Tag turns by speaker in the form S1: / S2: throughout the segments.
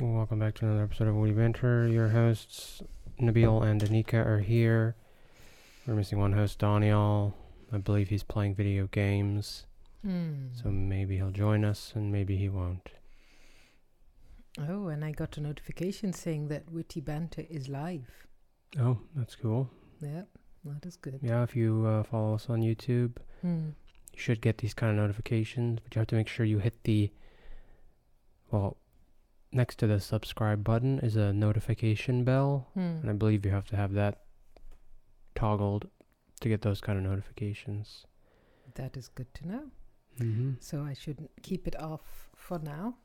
S1: Welcome back to another episode of Witty Banter. Your hosts, Nabil and Anika, are here. We're missing one host, Daniel. I believe he's playing video games,
S2: Hmm.
S1: so maybe he'll join us and maybe he won't.
S2: Oh, and I got a notification saying that Witty Banter is live.
S1: Oh, that's cool.
S2: Yep, that is good.
S1: Yeah, if you uh, follow us on YouTube,
S2: Hmm.
S1: you should get these kind of notifications, but you have to make sure you hit the, well, next to the subscribe button is a notification bell, and I
S2: Hmm.
S1: believe you have to have that toggled to get those kind of notifications.
S2: That is good to know.
S1: Mm-hmm.
S2: So I should keep it off for now.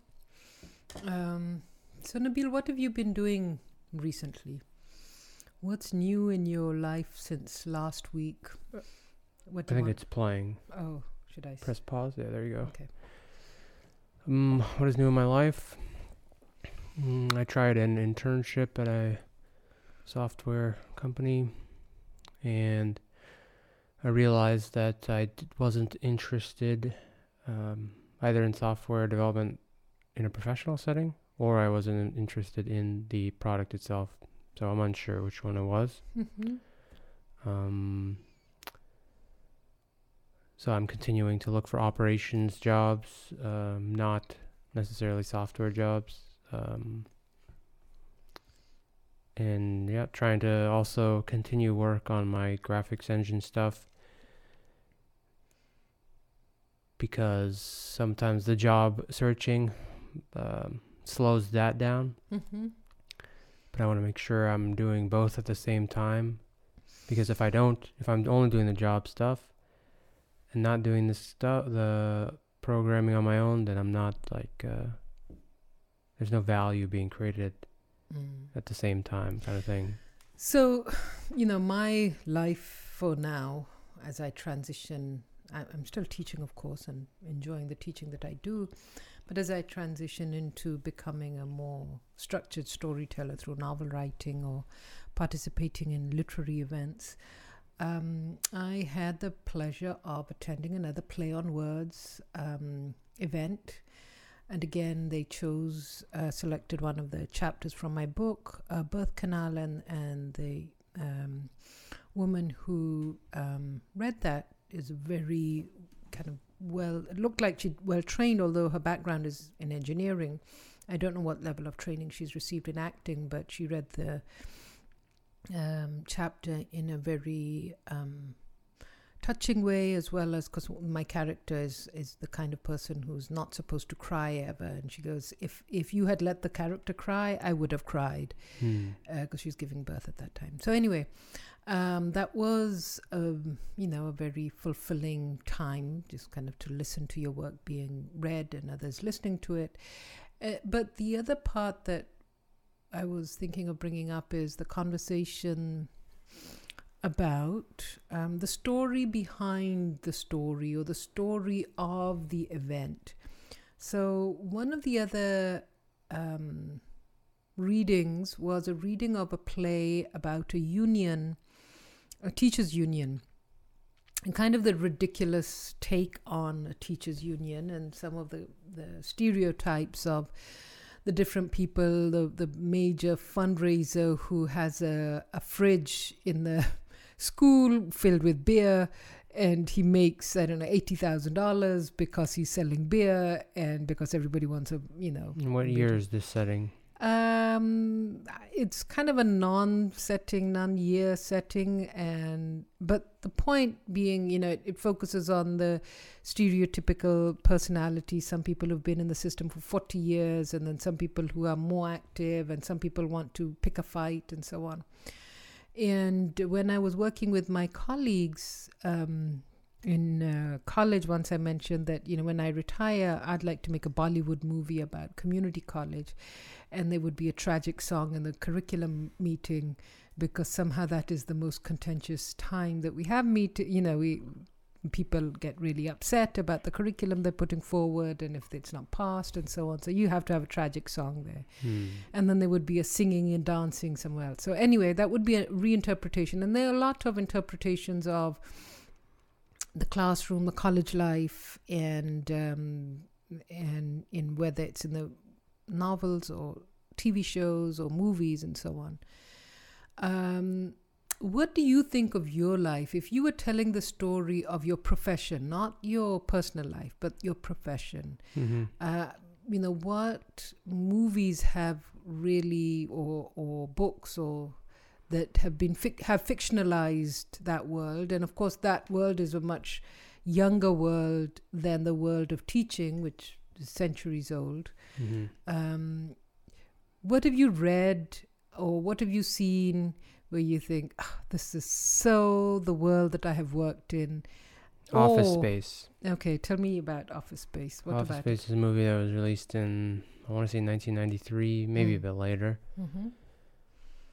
S2: Um, so Nabil, what have you been doing recently? What's new in your life since last week? What
S1: I think
S2: want?
S1: it's playing.
S2: Oh, should I
S1: Press pause. Yeah, there you go.
S2: Okay.
S1: Um, what is new in my life? Mm, I tried an internship at a software company, and I realized that I d- wasn't interested um, either in software development in a professional setting, or I wasn't interested in the product itself. So I'm unsure which one it was.
S2: Mhm.
S1: Um, so I'm continuing to look for operations jobs, um, not necessarily software jobs. Um, and yeah, trying to also continue work on my graphics engine stuff because sometimes the job searching um, slows that down.
S2: Mhm.
S1: But I want to make sure I'm doing both at the same time because if I don't, if I'm only doing the job stuff and not doing the stuff, the programming on my own, then I'm not like uh, there's no value being created
S2: Mm.
S1: at the same time, kind of thing.
S2: So, you know, my life for now, as I transition, I'm still teaching, of course, and enjoying the teaching that I do. But as I transition into becoming a more structured storyteller through novel writing or participating in literary events, um, I had the pleasure of attending another Play on Words um, event. And again, they chose, uh, selected one of the chapters from my book, uh, Birth Canal, and, and the um, woman who um, read that is very kind of well, it looked like she'd well trained, although her background is in engineering. I don't know what level of training she's received in acting, but she read the um, chapter in a very um, touching way as well as because my character is is the kind of person who's not supposed to cry ever. And she goes if if you had let the character cry i would have cried.
S1: Hmm.
S2: because she was giving birth at that time. So anyway um, that was um, you know a very fulfilling time just kind of to listen to your work being read and others listening to it. Uh, but the other part that i was thinking of bringing up is the conversation about um, the story behind the story or the story of the event. So, one of the other um, readings was a reading of a play about a union, a teachers' union, and kind of the ridiculous take on a teachers' union and some of the, the stereotypes of the different people, the, the major fundraiser who has a, a fridge in the school filled with beer and he makes i don't know $80000 because he's selling beer and because everybody wants a you know
S1: And what year is this setting?
S2: um it's kind of a non-setting non-year setting and but the point being you know it, it focuses on the stereotypical personality. Some people who've been in the system for 40 years and then some people who are more active and some people want to pick a fight and so on and when I was working with my colleagues um, in uh, college, once I mentioned that, you know, when I retire, I'd like to make a Bollywood movie about community college. And there would be a tragic song in the curriculum meeting because somehow that is the most contentious time that we have meet you know we people get really upset about the curriculum they're putting forward and if it's not passed and so on so you have to have a tragic song there
S1: Hmm.
S2: and then there would be a singing and dancing somewhere else. So anyway, that would be a reinterpretation, and there are a lot of interpretations of the classroom, the college life, and um, and in whether it's in the novels or TV shows or movies and so on. Um, what do you think of your life if you were telling the story of your profession, not your personal life, but your profession?
S1: Mm-hmm.
S2: Uh, you know, what movies have really, or or books, or that have been fic- have fictionalized that world, and of course, that world is a much younger world than the world of teaching, which is centuries old.
S1: Mm-hmm.
S2: Um, what have you read, or what have you seen? Where you think "Ah, this is so the world that I have worked in.
S1: Office
S2: Oh,
S1: Space.
S2: Okay, tell me about Office Space. What
S1: Office
S2: about
S1: Space is a movie that was released in I want to say 1993, maybe a
S2: Mm.
S1: bit later.
S2: Mm-hmm.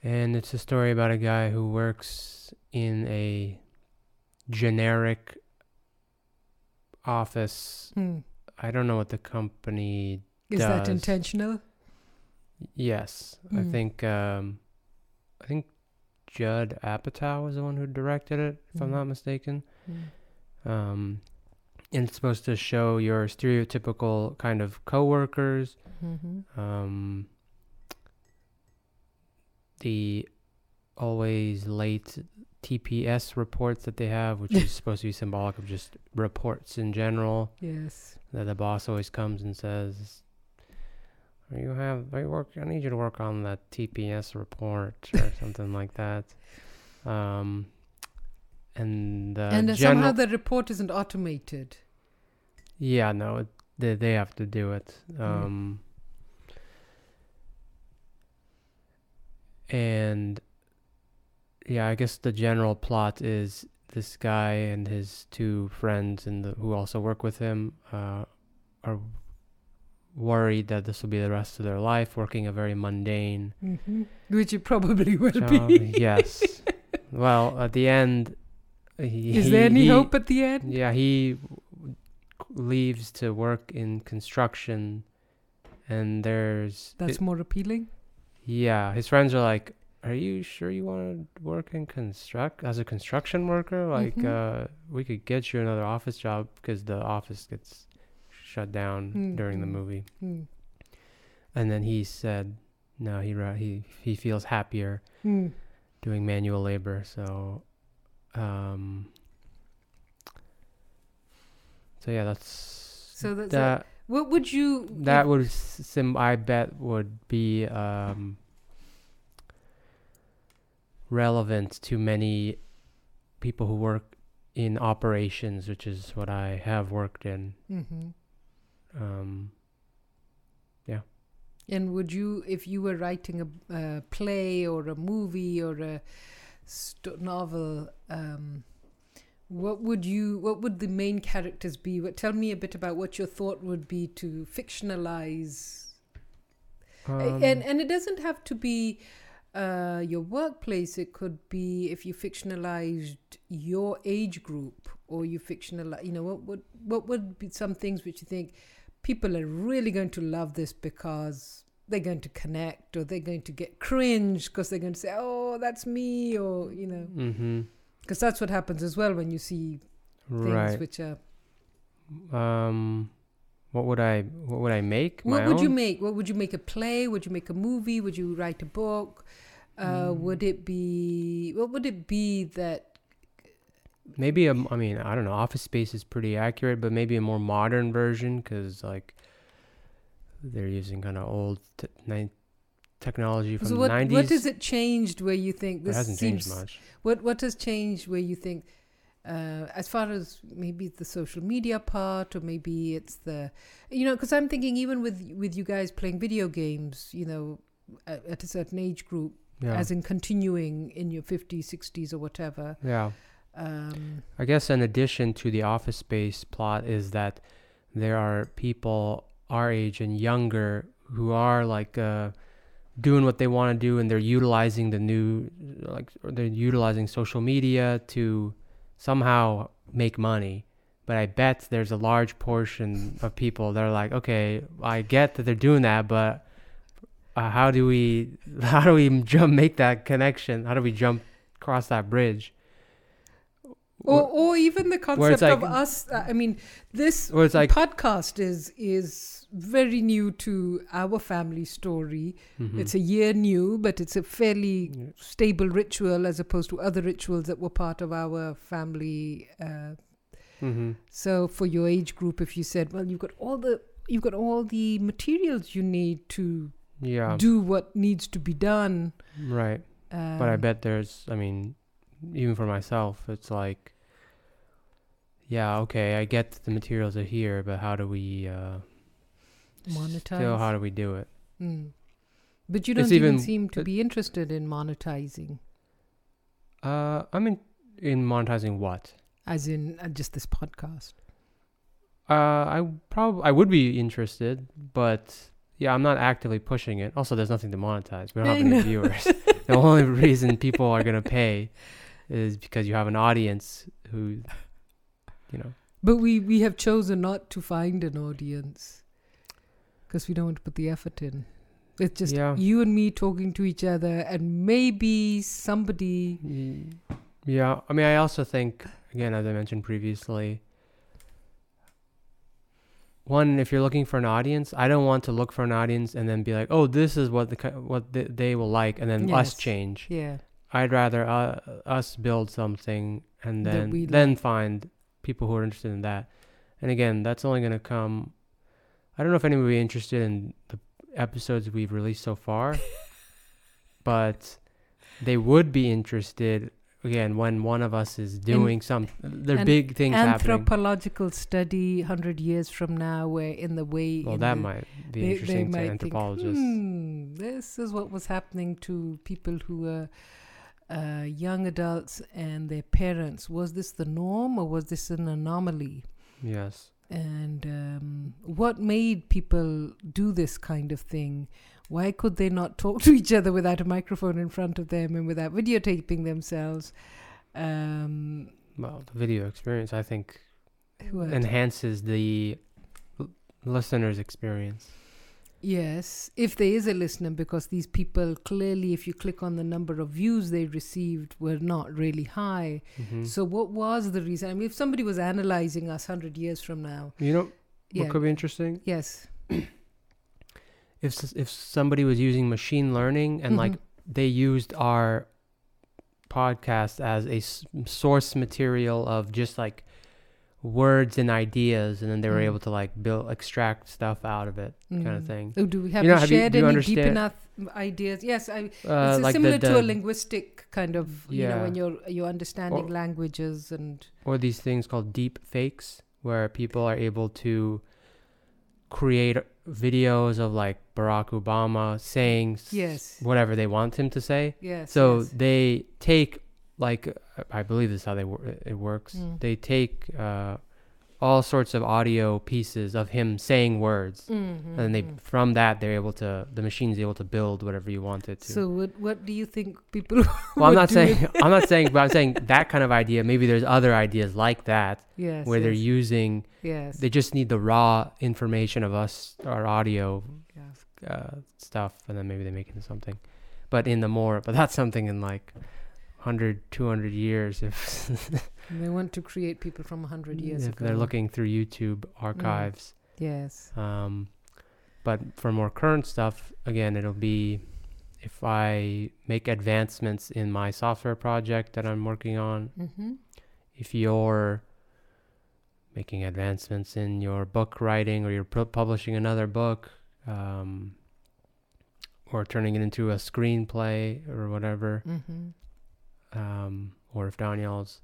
S1: And it's a story about a guy who works in a generic office.
S2: Hmm.
S1: I don't know what the company.
S2: Is that intentional?
S1: Yes, I
S2: Mm.
S1: think. Um, I think Judd Apatow was the one who directed it, if I'm
S2: Mhm.
S1: not mistaken.
S2: Hmm.
S1: Um, and it's supposed to show your stereotypical kind of coworkers.
S2: Mm-hmm.
S1: Um, the always late TPS reports that they have, which is supposed to be symbolic of just reports in general.
S2: Yes.
S1: That the boss always comes and says, "Are you have I work? I need you to work on that TPS report or something like that." Um, and uh,
S2: and uh,
S1: general,
S2: somehow the report isn't automated.
S1: yeah, no, it, they they have to do it.
S2: Mm.
S1: Um, and yeah, I guess the general plot is this guy and his two friends and the, who also work with him uh, are worried that this will be the rest of their life, working a very mundane
S2: Mm-hmm. Which it probably will
S1: job.
S2: be.
S1: yes. Well, at the end, he,
S2: Is there any
S1: he-
S2: hope at the end?
S1: Yeah, he leaves to work in construction, and there's
S2: That's
S1: it-
S2: more appealing.
S1: yeah. His friends are like, "Are you sure you want to work in construct as a construction worker? Like,
S2: Mhm.
S1: uh, we could get you another office job because the office gets shut down
S2: Mm,
S1: during the
S2: mm.
S1: movie."
S2: Hmm.
S1: And then he said, "No, he he he feels happier
S2: Hmm.
S1: doing manual labor." So, um, so yeah, that's
S2: So that's
S1: that.
S2: What would you?
S1: That would sim I bet would be um relevant to many people who work in operations, which is what I have worked in.
S2: Mhm.
S1: Um yeah.
S2: And would you, if you were writing a, a play or a movie or a st- novel, um, what would you? What would the main characters be? What, tell me a bit about what your thought would be to fictionalize.
S1: Um,
S2: and and it doesn't have to be uh, your workplace. It could be if you fictionalized your age group or you fictionalize. You know what would what would be some things which you think people are really going to love this because they're going to connect or they're going to get cringe because they're going to say oh that's me or you know
S1: mm-hmm.
S2: because that's what happens as well when you see things
S1: Right.
S2: which are
S1: Um what would I what would I make?
S2: what would you make what would you make a play would you make a movie would you write a book uh,
S1: Mm.
S2: would it be what would it be that
S1: Maybe a, I mean, I don't know. Office Space is pretty accurate, but maybe a more modern version because like they're using kind of old t- ni- technology from
S2: so
S1: the
S2: what,
S1: nineties.
S2: what has it changed where you think
S1: It
S2: this
S1: hasn't
S2: seems
S1: changed much.
S2: what what has changed where you think uh, as far as maybe the social media part or maybe it's the you know because i'm thinking even with with you guys playing video games you know at, at a certain age group
S1: Yeah.
S2: as in continuing in your 50s 60s or whatever
S1: yeah.
S2: Um,
S1: I guess in addition to the Office Space plot is that there are people our age and younger who are like uh, doing what they want to do and they're utilizing the new like they're utilizing social media to somehow make money. But I bet there's a large portion of people that are like, okay, I get that they're doing that, but uh, how do we how do we jump make that connection? How do we jump cross that bridge?
S2: Or, or even the concept of us. uh, I mean, this
S1: like
S2: podcast is is very new to our family story.
S1: Mhm.
S2: It's a year new, but it's a fairly
S1: Yeah.
S2: stable ritual as opposed to other rituals that were part of our family. Uh,
S1: Mhm.
S2: so for your age group, if you said, well, you've got all the you've got all the materials you need to
S1: yeah
S2: do what needs to be done.
S1: right
S2: Um,
S1: but I bet there's I mean even for myself it's like yeah okay I get the materials are here but how do we uh
S2: monetize.
S1: still how do we do it
S2: Mm. But you don't
S1: It's
S2: even,
S1: even-
S2: seem to
S1: it-
S2: be interested in monetizing,
S1: uh I mean in monetizing what
S2: as in uh, just this podcast.
S1: Uh, I probably I would be interested, but yeah, I'm not actively pushing it. Also, there's nothing to monetize. We don't have any viewers. the only reason people are gonna pay is because you have an audience who, you know.
S2: But we, we have chosen not to find an audience because we don't want to put the effort in. It's just
S1: Yeah.
S2: you and me talking to each other, and maybe somebody.
S1: Yeah, I mean, I also think again, as I mentioned previously. One, if you're looking for an audience, I don't want to look for an audience and then be like, "Oh, this is what the what th- they will like," and then us change.
S2: Yeah.
S1: I'd rather uh, us build something and then
S2: we
S1: then find people who are interested in that. And again, that's only going to come. I don't know if anyone will be interested in the episodes we've released so far, but they would be interested again when one of us is doing some. There are big things happening.
S2: Anthropological study, hundred years from now, where in the way.
S1: Well, that
S2: the,
S1: might be
S2: they, they
S1: interesting to
S2: might
S1: anthropologists.
S2: Think, hmm, this is what was happening to people who were uh, young adults and their parents. Was this the norm or was this an anomaly?
S1: Yes.
S2: And um, what made people do this kind of thing? Why could they not talk to each other without a microphone in front of them and without videotaping themselves? Um,
S1: Well, the video experience, I think,
S2: what?
S1: enhances the l- listener's experience.
S2: Yes, if there is a listener, because these people clearly, if you click on the number of views they received, were not really high.
S1: hmm
S2: So, what was the reason? I mean, if somebody was analyzing us 100 years from now,
S1: You know,
S2: yeah,
S1: what could be interesting
S2: yes.
S1: if if somebody was using machine learning and like
S2: Mhm.
S1: they used our podcast as a s- source material of just like words and ideas and then they were
S2: Mm.
S1: able to like build extract stuff out of it kind of
S2: Mm.
S1: thing
S2: Oh, do we have
S1: You know, have
S2: shared
S1: do you
S2: any deep enough ideas? Yes, I,
S1: uh,
S2: it's
S1: like
S2: similar
S1: the,
S2: to a linguistic kind of, you know, when you're you're understanding
S1: Or-
S2: languages and
S1: or these things called deep fakes where people are able to create videos of like Barack Obama saying
S2: yes,
S1: whatever they want him to say
S2: yes.
S1: So
S2: yes.
S1: they take like I believe this is how they it works.
S2: Mm.
S1: They take uh, all sorts of audio pieces of him saying words,
S2: Mhm,
S1: and they
S2: mhm.
S1: from that they're able to the machine's able to build whatever you want it to.
S2: So, what what do you think people?
S1: well, I'm not saying I'm not saying, but I'm saying that kind of idea. Maybe there's other ideas like that
S2: yes,
S1: where they're using.
S2: yes,
S1: They just need the raw information of us, our audio
S2: yes.
S1: uh, stuff, and then maybe they make it into something. But in the more, but that's something in like 100, 200 years if
S2: they want to create people from 100 years
S1: if
S2: ago.
S1: they're looking through YouTube archives.
S2: Yes.
S1: Um, but for more current stuff, again, it'll be if I make advancements in my software project that I'm working on.
S2: Mm-hmm.
S1: If you're making advancements in your book writing or you're pu- publishing another book, um, or turning it into a screenplay or whatever,
S2: Mm-hmm.
S1: Um, or if Daniel's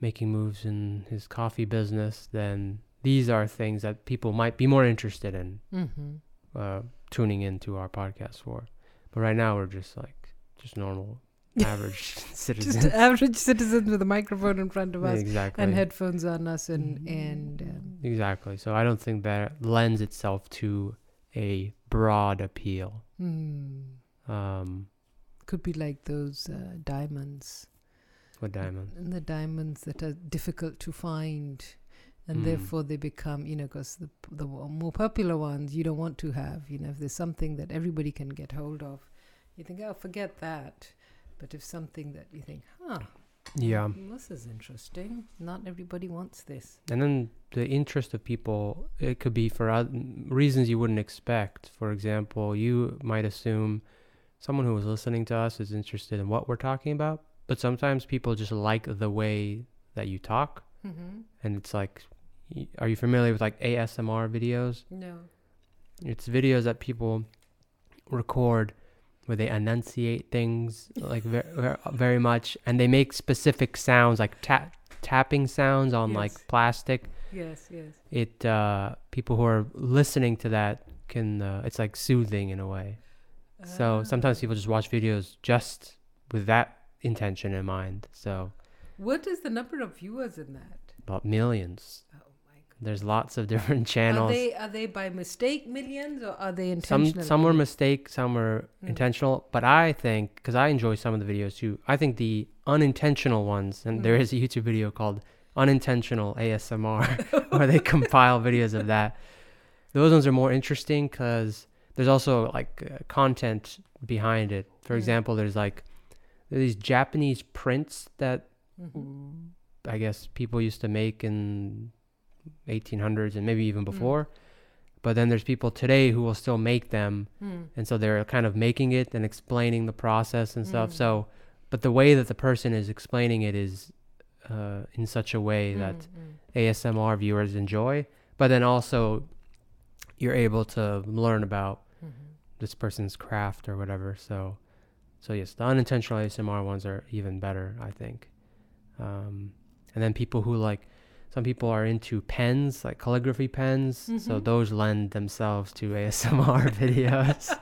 S1: making moves in his coffee business, then these are things that people might be more interested in
S2: Mm-hmm.
S1: uh, tuning into our podcast for. But right now, we're just like just normal, average citizens.
S2: Just average citizens with a microphone in front of us
S1: exactly.
S2: and headphones on us, and and um,
S1: exactly. So I don't think that lends itself to a broad appeal.
S2: hmm,
S1: Um,
S2: could be like those uh, diamonds,
S1: what diamond?
S2: and the diamonds that are difficult to find. And
S1: Mm.
S2: therefore, they become, you know, because the the more popular ones you don't want to have. You know, if there's something that everybody can get hold of, you think, oh, forget that. But if something that you think, huh,
S1: Yeah.
S2: This is interesting. Not everybody wants this.
S1: And then the interest of people, it could be for reasons you wouldn't expect. For example, you might assume someone who is listening to us is interested in what we're talking about, but sometimes people just like the way that you talk.
S2: Mm-hmm.
S1: And it's like, are you familiar with like ASMR videos?
S2: No.
S1: It's videos that people record where they enunciate things like very, very much, and they make specific sounds like tap tapping sounds on
S2: Yes.
S1: like plastic.
S2: Yes, yes.
S1: It uh, people who are listening to that can uh, it's like soothing in a way. So sometimes people just watch videos just with that intention in mind. So
S2: What is the number of viewers in that?
S1: about millions.
S2: Oh my god.
S1: There's lots of different channels.
S2: Are they are they by mistake millions or are they intentional?
S1: some some were mistake some were
S2: Mm.
S1: intentional but i think because i enjoy some of the videos too i think the unintentional ones and there
S2: Mm.
S1: is a youtube video called unintentional asmr where they compile videos of that those ones are more interesting because there's also like uh, content behind it for
S2: Yeah.
S1: example there's like there are these japanese prints that
S2: Mhm.
S1: i guess people used to make in 1800s and maybe even before but then there's people today who will still make them
S2: Mm.
S1: and so they're kind of making it and explaining the process and stuff
S2: Mm.
S1: so but the way that the person is explaining it is uh, in such a way that
S2: Mm, mm.
S1: asmr viewers enjoy but then also you're able to learn about. This person's craft or whatever so so yes the unintentional asmr ones are even better i think um, and then people who like some people are into pens like calligraphy pens so
S2: Mhm.
S1: those lend themselves to asmr videos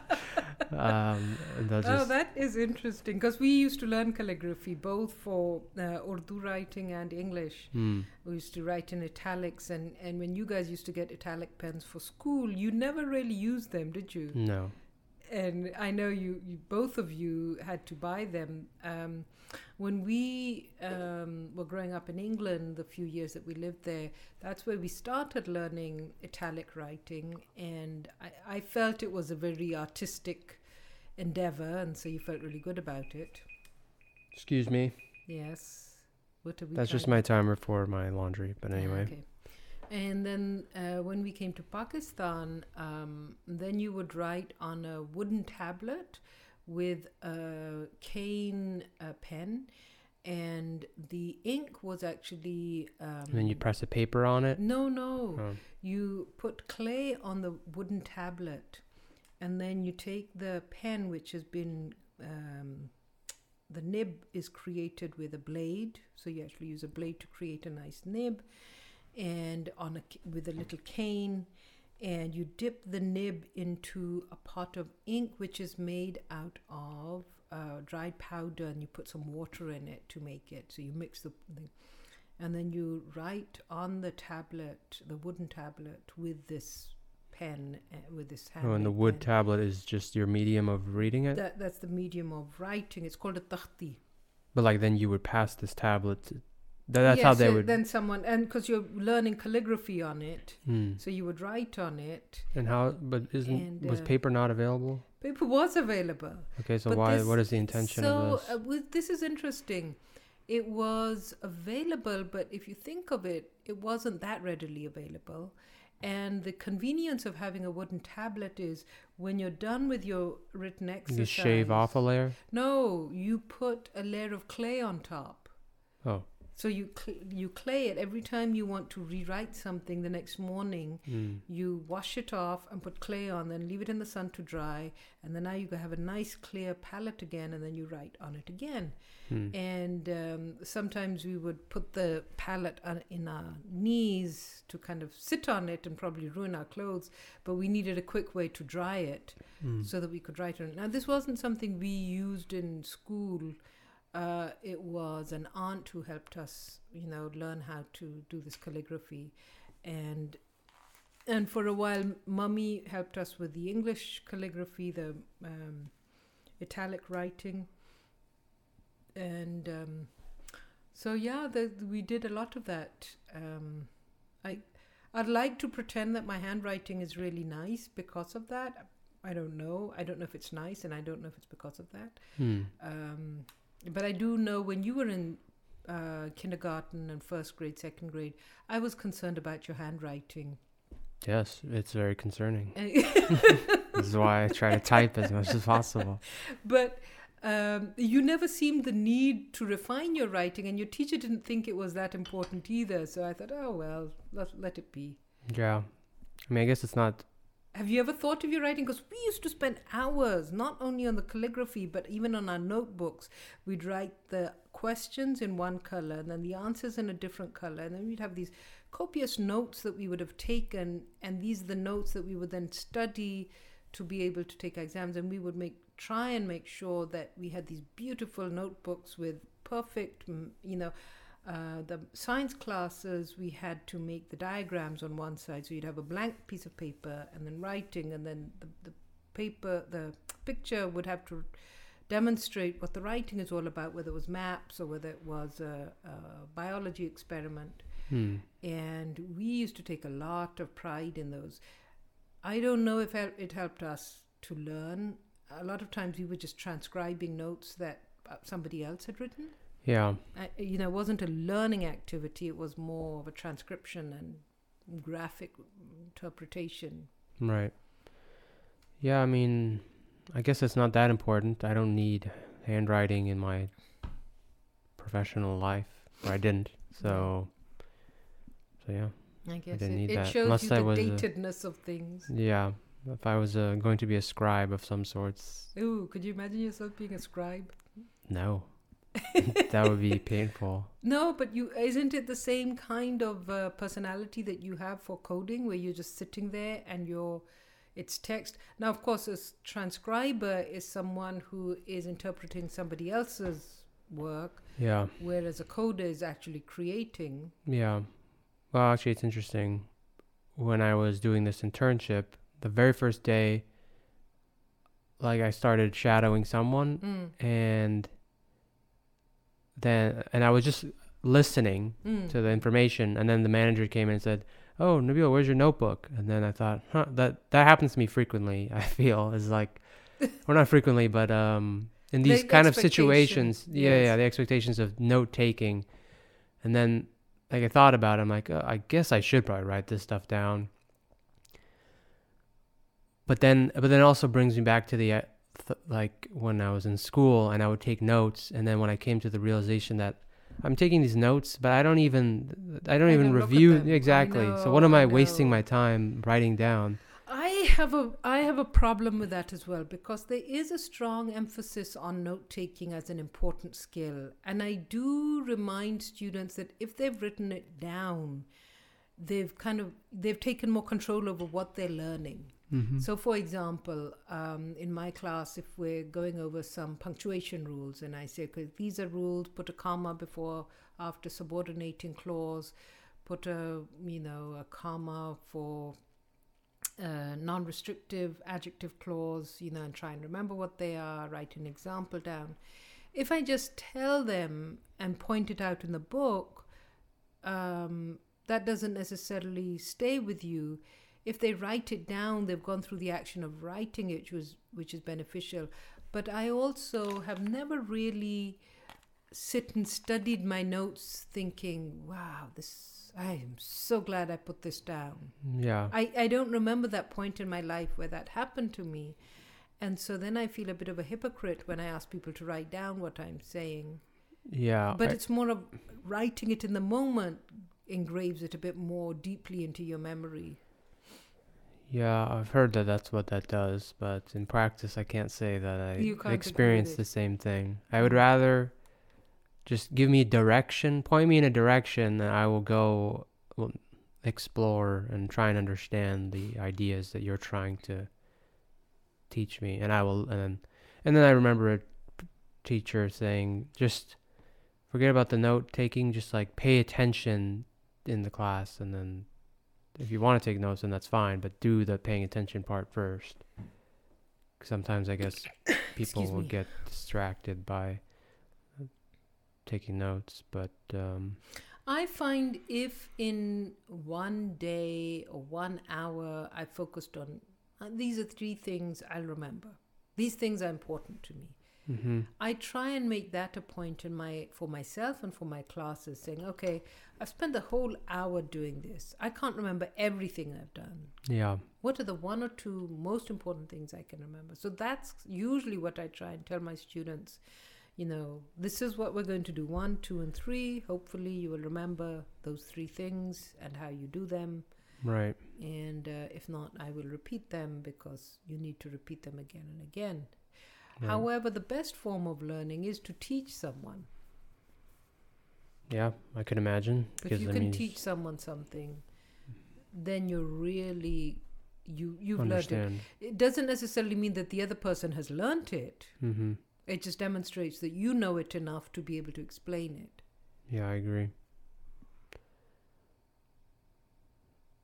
S1: um,
S2: Oh, that is interesting because we used to learn calligraphy both for uh, Urdu writing and English.
S1: Hmm.
S2: We used to write in italics, and, and when you guys used to get italic pens for school, you never really used them, did you?
S1: no
S2: and I know you, you both of you had to buy them. Um, when we um, were growing up in England, the few years that we lived there, that's where we started learning italic writing, and I, I felt it was a very artistic endeavor, and so you felt really good about it.
S1: excuse me
S2: Yes. What are we?
S1: that's just my timer for my laundry but
S2: Ah,
S1: anyway
S2: Okay. And then uh, when we came to Pakistan, um, then you would write on a wooden tablet with a cane uh, pen, and the ink was actually. Um,
S1: and then you press a paper on it
S2: No, no.
S1: Oh.
S2: You put clay on the wooden tablet, and then you take the pen, which has been. Um, the nib is created with a blade, so you actually use a blade to create a nice nib, and on a with a little cane, and you dip the nib into a pot of ink, which is made out of uh, dried powder, and you put some water in it to make it. So you mix the, the and then you write on the tablet, the wooden tablet, with this pen, uh, with this hand.
S1: oh, and the wood tablet is just your medium of reading it
S2: That, that's the medium of writing. It's called a takhti.
S1: but like then you would pass this tablet to, Th- that's how
S2: Yes,
S1: they
S2: uh,
S1: would
S2: Then someone, and because you're learning calligraphy on it,
S1: Hmm.
S2: so you would write on it.
S1: and how but isn't
S2: And,
S1: was
S2: uh,
S1: paper not available
S2: Paper was available.
S1: okay so
S2: But
S1: why
S2: this-
S1: what is the intention
S2: so,
S1: of this
S2: uh, with, this is interesting. It was available, but if you think of it, it wasn't that readily available. And the convenience of having a wooden tablet is when you're done with your written exercise.
S1: you shave off a layer
S2: No, you put a layer of clay on top.
S1: oh
S2: So you cl- you clay it every time you want to rewrite something the next morning.
S1: mm.
S2: You wash it off and put clay on, then leave it in the sun to dry, and then now you have a nice clear palette again, and then you write on it again.
S1: Hmm.
S2: And um, sometimes we would put the palette on, in our knees to kind of sit on it and probably ruin our clothes, but we needed a quick way to dry it
S1: Hmm.
S2: so that we could write on it. Now, this wasn't something we used in school. Uh, it was an aunt who helped us, you know, learn how to do this calligraphy, and and for a while, mummy helped us with the English calligraphy, the um, italic writing, and um, so yeah, the, we did a lot of that. Um, I I'd like to pretend that my handwriting is really nice because of that. I don't know. I don't know if it's nice, and I don't know if it's because of that.
S1: Hmm.
S2: Um, but I do know when you were in uh, kindergarten and first grade, second grade, I was concerned about your handwriting.
S1: Yes, it's very concerning. this is why I try to type as much as possible.
S2: But um, you never seemed the need to refine your writing, and your teacher didn't think it was that important either. So I thought, oh well, let, let it be.
S1: Yeah. I mean, I guess it's not.
S2: Have you ever thought of your writing? Because we used to spend hours, not only on the calligraphy, but even on our notebooks. We'd write the questions in one color and then the answers in a different color. And then we'd have these copious notes that we would have taken. And these are the notes that we would then study to be able to take exams. And we would make try and make sure that we had these beautiful notebooks with perfect, you know, uh, the science classes, we had to make the diagrams on one side. So you'd have a blank piece of paper and then writing, and then the, the paper, the picture would have to demonstrate what the writing is all about, whether it was maps or whether it was a, a biology experiment.
S1: Hmm.
S2: And we used to take a lot of pride in those. I don't know if it helped us to learn. A lot of times we were just transcribing notes that uh, somebody else had written.
S1: Yeah.
S2: I, you know, it wasn't a learning activity. It was more of a transcription and graphic interpretation.
S1: Right. Yeah, I mean, I guess it's not that important. I don't need handwriting in my professional life, or I didn't. So, so yeah.
S2: I guess
S1: didn't
S2: it,
S1: need
S2: it
S1: that.
S2: shows
S1: Unless
S2: you
S1: I
S2: the
S1: was a-
S2: datedness of things.
S1: Yeah. If I was uh, going to be a scribe of some sorts,
S2: Ooh, could you imagine yourself being a scribe?
S1: no. that would be painful.
S2: No, but you isn't it the same kind of uh, personality that you have for coding, where you're just sitting there and you're it's text. Now, of course, a transcriber is someone who is interpreting somebody else's work,
S1: Yeah.
S2: whereas a coder is actually creating.
S1: Yeah. Well, actually, it's interesting. When I was doing this internship, the very first day, like I started shadowing someone,
S2: Mm.
S1: and then and I was just listening
S2: Mm.
S1: to the information, and then the manager came in and said, "Oh, Nabil, where's your notebook?" And then I thought, "Huh, that that happens to me frequently." I feel is like, or not frequently, but um, in these
S2: The
S1: kind of situations, yeah, yeah, the expectations of note taking, and then like I thought about it, I'm like, uh, I guess I should probably write this stuff down. But then, but then also brings me back to the uh, th- like when I was in school and I would take notes, and then when I came to the realization that I'm taking these notes, but I don't even I don't
S2: I
S1: even
S2: don't look at
S1: review exactly. so what am
S2: I
S1: I, wasting my time writing down?
S2: I have a I have a problem with that as well because there is a strong emphasis on note taking as an important skill and I do remind students that if they've written it down they've kind of they've taken more control over what they're learning.
S1: Mm-hmm.
S2: So for example, um, in my class if we're going over some punctuation rules and I say okay these are rules put a comma before after subordinating clause put a you know a comma for uh, non-restrictive adjective clause, you know, and try and remember what they are, write an example down. If I just tell them and point it out in the book, um, that doesn't necessarily stay with you. If they write it down, they've gone through the action of writing it, which was which is beneficial. But I also have never really sit and studied my notes, thinking, "Wow, this." I am so glad I put this down.
S1: Yeah.
S2: I, I don't remember that point in my life where that happened to me. And so then I feel a bit of a hypocrite when I ask people to write down what I'm saying.
S1: yeah.
S2: But
S1: I-
S2: it's more of writing it in the moment engraves it a bit more deeply into your memory.
S1: Yeah, I've heard that that's what that does, but in practice, I can't say that I
S2: You can't agree with
S1: experience the same thing. I would mm. rather just give me direction, point me in a direction, and I will go explore and try and understand the ideas that you're trying to teach me. And I will, and then, and then I remember a teacher saying, just forget about the note taking, just like pay attention in the class, and then if you want to take notes, then that's fine, but do the paying attention part first. Sometimes I guess people will
S2: me.
S1: get distracted by uh, taking notes, but um,
S2: I find if in one day or one hour I focused on uh, these are three things I'll remember. These things are important to me.
S1: Mm-hmm.
S2: I try and make that a point in my for myself and for my classes, saying, okay, I've spent the whole hour doing this. I can't remember everything I've done.
S1: Yeah.
S2: What are the one or two most important things I can remember? So that's usually what I try and tell my students. You know, this is what we're going to do one, two, and three. Hopefully, you will remember those three things and how you do them.
S1: Right.
S2: And uh, if not, I will repeat them because you need to repeat them again and again.
S1: Right.
S2: However, the best form of learning is to teach someone.
S1: Yeah, I can imagine.
S2: If you
S1: I
S2: can
S1: mean,
S2: teach someone something, then you're really you you've learned it. It doesn't necessarily mean that the other person has learned it.
S1: Mm-hmm.
S2: It just demonstrates that you know it enough to be able to explain it.
S1: Yeah, I agree.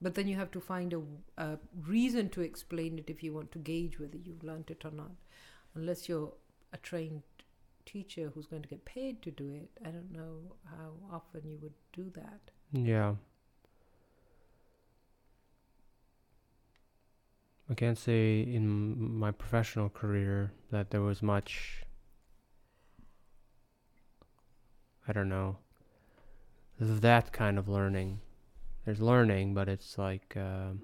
S2: But then you have to find a, a reason to explain it if you want to gauge whether you've learned it or not. Unless you're a trained teacher who's going to get paid to do it, I don't know how often you would do that.
S1: Yeah. I can't say in my professional career that there was much. I don't know. That kind of learning. There's learning, but it's like. um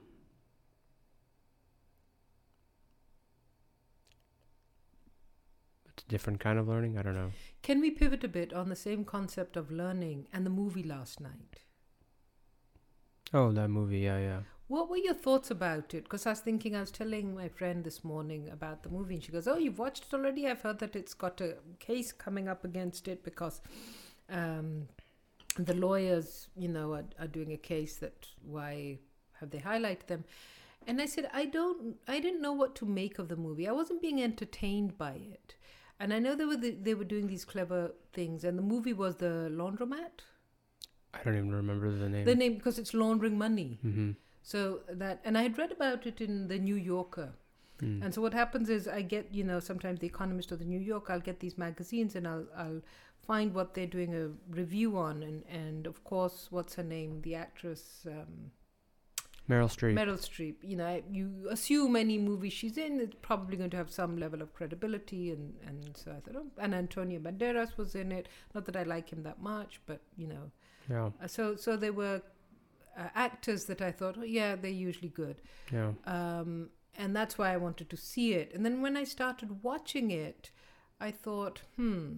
S1: it's a different kind of learning. I don't know.
S2: Can we pivot a bit on the same concept of learning and the movie last night?
S1: Oh, that movie. Yeah, yeah.
S2: What were your thoughts about it? Because I was thinking, I was telling my friend this morning about the movie, and she goes, "Oh, you've watched it already? I've heard that it's got a case coming up against it because um, the lawyers, you know, are, are doing a case that why have they highlighted them?" And I said, "I don't, I didn't know what to make of the movie. I wasn't being entertained by it, and I know they were the, they were doing these clever things, and the movie was the laundromat,
S1: I don't even remember the name.
S2: the name because it's laundering money."
S1: mm-hmm.
S2: So that, and I had read about it in the New Yorker.
S1: Mm.
S2: And so what happens is I get, you know, sometimes the Economist or the New York, I'll get these magazines and I'll I'll find what they're doing a review on, and and of course, what's her name, the actress. Um,
S1: Meryl Streep.
S2: Meryl Streep. You know, you assume any movie she's in is probably going to have some level of credibility, and and so I thought, oh, and Antonio Banderas was in it. Not that I like him that much, but you know,
S1: yeah,
S2: uh, so so there were uh, actors that I thought, oh yeah, they're usually good.
S1: yeah.
S2: Um, and that's why I wanted to see it. And then when I started watching it, I thought, hmm,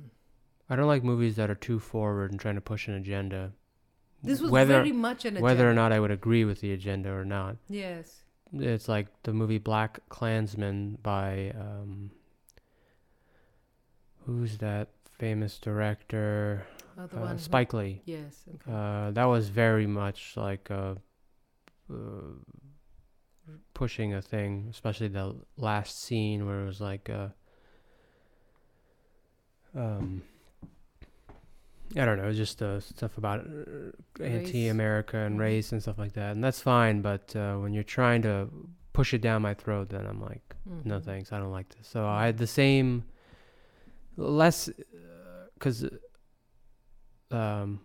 S1: I don't like movies that are too forward and trying to push an agenda.
S2: This was
S1: whether
S2: very much an
S1: whether or not I would agree with the agenda or not.
S2: Yes.
S1: It's like the movie Black Klansman by um, who's that famous director?
S2: Oh,
S1: Uh,
S2: one.
S1: Spike Lee.
S2: Yes. Okay.
S1: Uh, that was very much like a, uh, pushing a thing, especially the last scene where it was like uh um, I don't know, just uh, stuff about uh, anti-America and
S2: Mhm.
S1: race and stuff like that, and that's fine. But uh, when you're trying to push it down my throat, then I'm like, no
S2: Mhm.
S1: thanks, I don't like this. So I had the same, less, because um,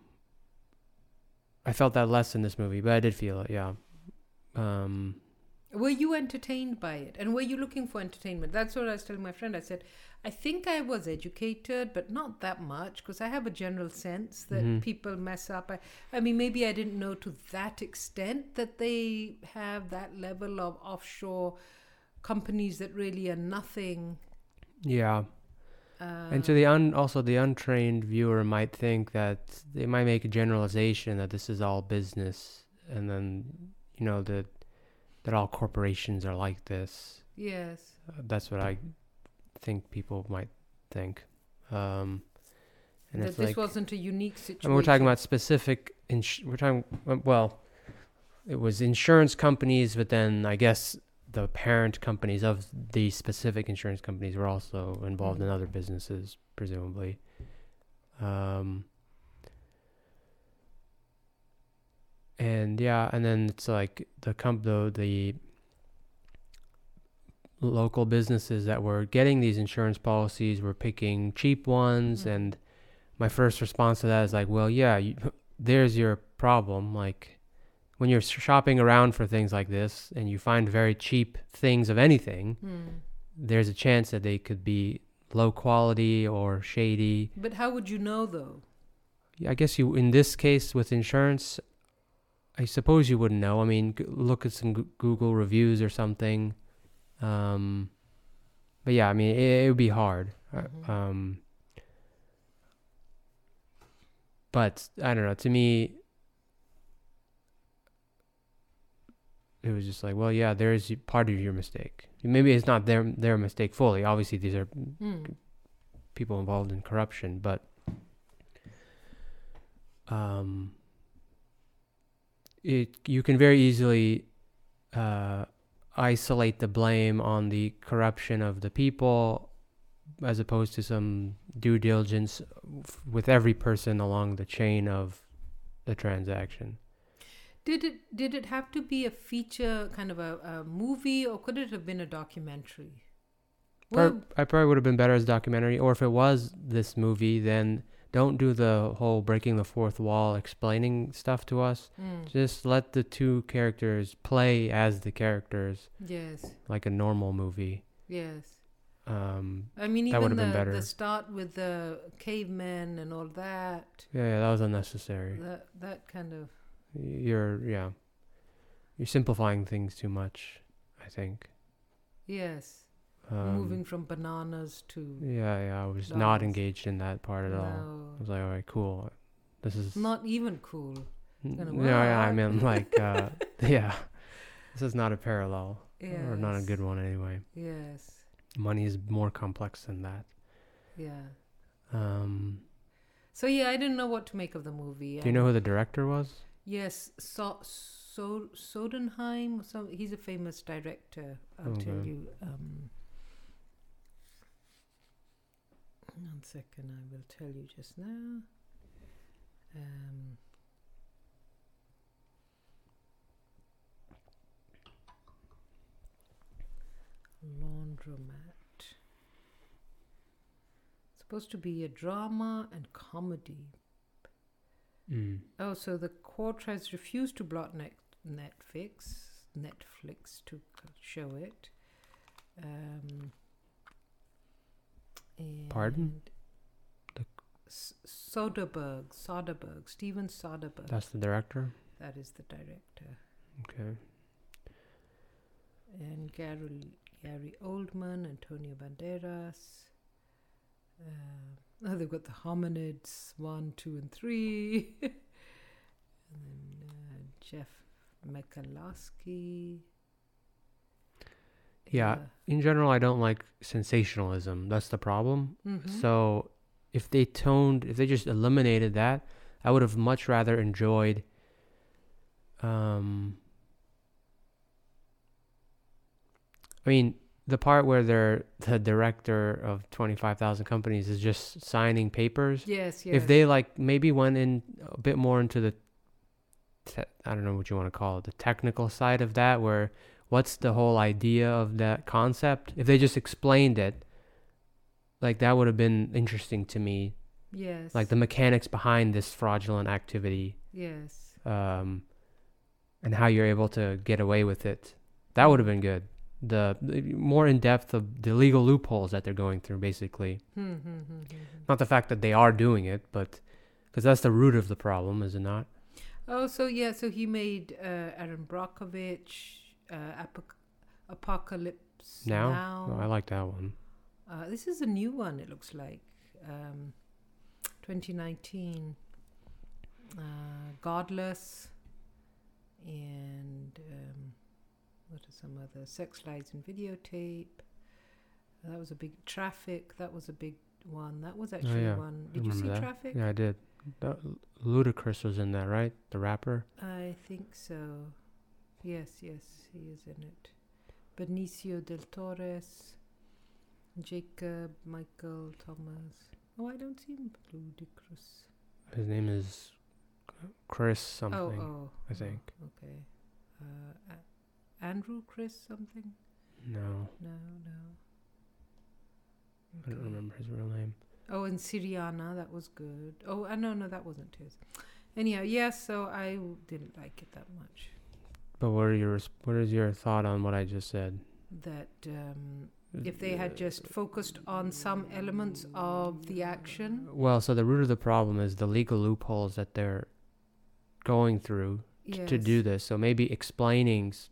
S1: I felt that less in this movie, but I did feel it, yeah. Um,
S2: Were you entertained by it? And were you looking for entertainment? That's what I was telling my friend. I said, I think I was educated, but not that much because I have a general sense that
S1: Mhm.
S2: people mess up. I, I mean, maybe I didn't know to that extent that they have that level of offshore companies that really are nothing.
S1: yeah.
S2: Uh,
S1: And to the un also the untrained viewer might think that they might make a generalization that this is all business, and then you know that that all corporations are like this.
S2: yes.
S1: Uh, that's what I think people might think. Um, and
S2: that this
S1: like
S2: wasn't a unique situation.
S1: I mean, we're talking about specific. Ins- we're talking well, it was insurance companies, but then I guess the parent companies of these specific insurance companies were also involved in
S2: Mm.
S1: other businesses, presumably. Um, and yeah, and then it's like the comp the the local businesses that were getting these insurance policies were picking cheap ones
S2: Mhm.
S1: and my first response to that is like well yeah you, there's your problem like when you're shopping around for things like this and you find very cheap things of anything
S2: Hmm.
S1: there's a chance that they could be low quality or shady.
S2: But how would you know though?
S1: I guess you in this case with insurance, I suppose you wouldn't know. I mean, g- look at some G- Google reviews or something. Um, but yeah, I mean, it, it would be hard. Uh,
S2: Mhm.
S1: Um, but I don't know. To me, it was just like, well, yeah, there's part of your mistake. Maybe it's not their their mistake fully. Obviously, these are
S2: Mm.
S1: people involved in corruption, but um, it you can very easily uh, isolate the blame on the corruption of the people, as opposed to some due diligence f- with every person along the chain of the transaction.
S2: Did it did it have to be a feature kind of a, a movie or could it have been a documentary? Well,
S1: I probably would have been better as a documentary, or if it was this movie, then don't do the whole breaking the fourth wall, explaining stuff to us.
S2: mm,
S1: Just let the two characters play as the characters,
S2: yes,
S1: like a normal movie.
S2: yes.
S1: Um,
S2: I mean,
S1: That
S2: even the,
S1: been better.
S2: the start with the cavemen and all that,
S1: yeah, yeah, that was unnecessary.
S2: that that kind of
S1: You're, yeah, you're simplifying things too much. I think.
S2: yes,
S1: Um,
S2: moving from bananas to
S1: Yeah, yeah, I was not engaged in that part at all. I was like, all right, cool. This is
S2: not even cool.
S1: N- No, yeah, I mean like uh yeah. This is not a parallel.
S2: Yes,
S1: Or not a good one anyway.
S2: Yes,
S1: Money is more complex than that.
S2: yeah.
S1: Um
S2: So yeah, I didn't know what to make of the movie.
S1: do you know who the director was?
S2: Yes, so, so Sodenheim. So he's a famous director. I'll tell you. Um, one second, I will tell you just now. Um, laundromat. Supposed to be a drama and comedy.
S1: Mm.
S2: Oh, so the court has refused to block net- Netflix, Netflix to show it. Um,
S1: Pardon?
S2: and
S1: The-
S2: S- Soderbergh, Soderbergh, Steven Soderbergh.
S1: That's the director?
S2: that is the director.
S1: Okay.
S2: And Gary, Gary Oldman, Antonio Banderas. Uh, oh, they've got the hominids one, two, and three. and then uh, Jeff Michalowski.
S1: Yeah. In general I don't like sensationalism. That's the problem.
S2: Mhm.
S1: So if they toned if they just eliminated that, I would have much rather enjoyed um I mean, the part where they're the director of 25,000 companies is just signing papers.
S2: yes, yes.
S1: If they like maybe went in a bit more into the te- I don't know what you want to call it, the technical side of that where what's the whole idea of that concept? If they just explained it like that would have been interesting to me
S2: yes,
S1: like the mechanics behind this fraudulent activity
S2: yes,
S1: um, and how you're able to get away with it. That would have been good. The, the more in depth of the legal loopholes that they're going through, basically.
S2: Hmm, hmm, hmm.
S1: Not the fact that they are doing it, but because that's the root of the problem, is it not?
S2: Oh, so yeah, so he made uh, Erin Brockovich, uh, Apoc- Apocalypse
S1: Now,
S2: Now.
S1: Oh, I like that one.
S2: Uh, this is a new one. It looks like um, 2019. Uh, Godless, and um, what are some other sex lies and videotape. that was a big traffic. That was a big one. That was actually
S1: Oh, yeah.
S2: one. Did you see
S1: that.
S2: traffic?
S1: Yeah, I did. That, Ludacris was in that, right? The rapper.
S2: I think so. Yes, yes, he is in it. Benicio del Torres, Jacob, Michael, Thomas. Oh, I don't see him. Ludacris.
S1: His name is Chris something,
S2: oh, oh.
S1: I think.
S2: okay. Uh, A- Andrew Chris something?
S1: No,
S2: No, no.
S1: I don't remember his real name.
S2: Oh, and Syriana, that was good. Oh, uh, no, no, that wasn't his. Anyhow, yes, so I w- didn't like it that much.
S1: But what are your what is your thought on what I just said?
S2: that um, if they had just focused on some elements of the action.
S1: Well, so the root of the problem is the legal loopholes that they're going through t- to do this. So maybe explaining s-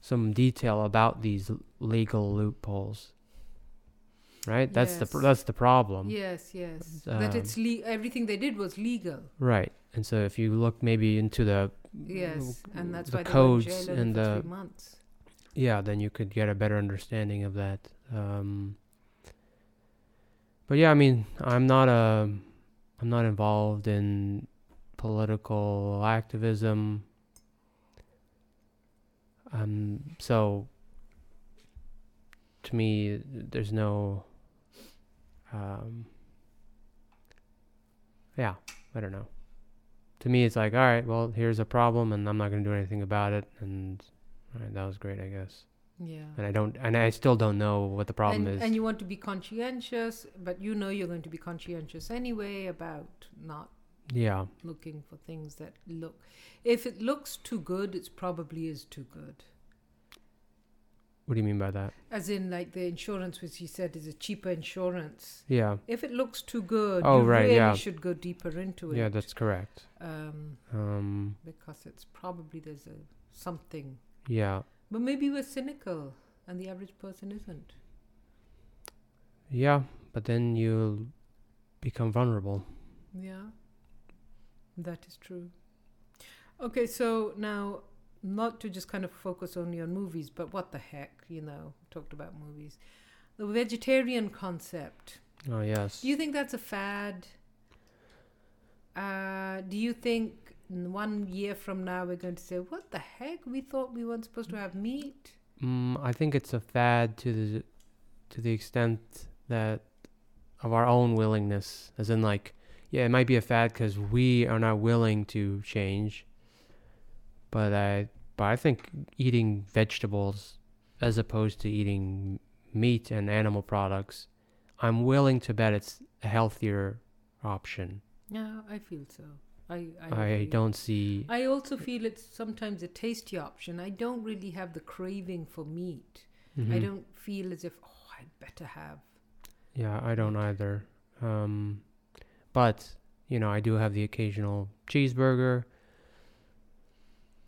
S1: some detail about these legal loopholes. Right? That's the that's the problem.
S2: Yes, yes. that it's le- everything they did was legal.
S1: Right. And so if you look maybe into the
S2: Yes, and that's
S1: the
S2: why they
S1: codes
S2: were in jail only
S1: and the
S2: months.
S1: yeah, then you could get a better understanding of that. Um, but yeah, I mean, I'm not a, I'm not involved in political activism. Um, so to me, there's no, um, yeah, I don't know. To me, it's like, all right, well, here's a problem, and I'm not going to do anything about it, and all right, that was great, I guess
S2: Yeah.
S1: and I don't, and I still don't know what the problem
S2: and,
S1: is.
S2: and you want to be conscientious, but you know you're going to be conscientious anyway about not
S1: yeah,
S2: looking for things that look. If it looks too good, it probably is too good.
S1: What do you mean by that?
S2: As in, like the insurance, which you said is a cheaper insurance.
S1: Yeah,
S2: If it looks too good,
S1: Oh,
S2: you
S1: right,
S2: really
S1: yeah.
S2: should go deeper into it.
S1: yeah, that's correct.
S2: um,
S1: Um,
S2: because it's probably there's a something.
S1: yeah,
S2: But maybe we're cynical, and the average person isn't.
S1: yeah, but then you'll become vulnerable.
S2: Yeah, that is true. Okay, so now, not to just kind of focus only on movies, but what the heck, you know, talked about movies. The vegetarian concept.
S1: Oh yes.
S2: Do you think that's a fad? Uh, do you think one year from now we're going to say, what the heck? We thought we weren't supposed to have meat?
S1: Mm, I think it's a fad to the to the extent that of our own willingness, as in like, yeah, it might be a fad because we are not willing to change. But I, but I think eating vegetables as opposed to eating meat and animal products, I'm willing to bet it's a healthier option.
S2: Yeah, I feel so. I I,
S1: I don't see.
S2: I also feel it's sometimes a tasty option. I don't really have the craving for meat. I
S1: Mhm.
S2: don't feel as if oh, I'd better have.
S1: Yeah, I don't either. Um, but you know, I do have the occasional cheeseburger,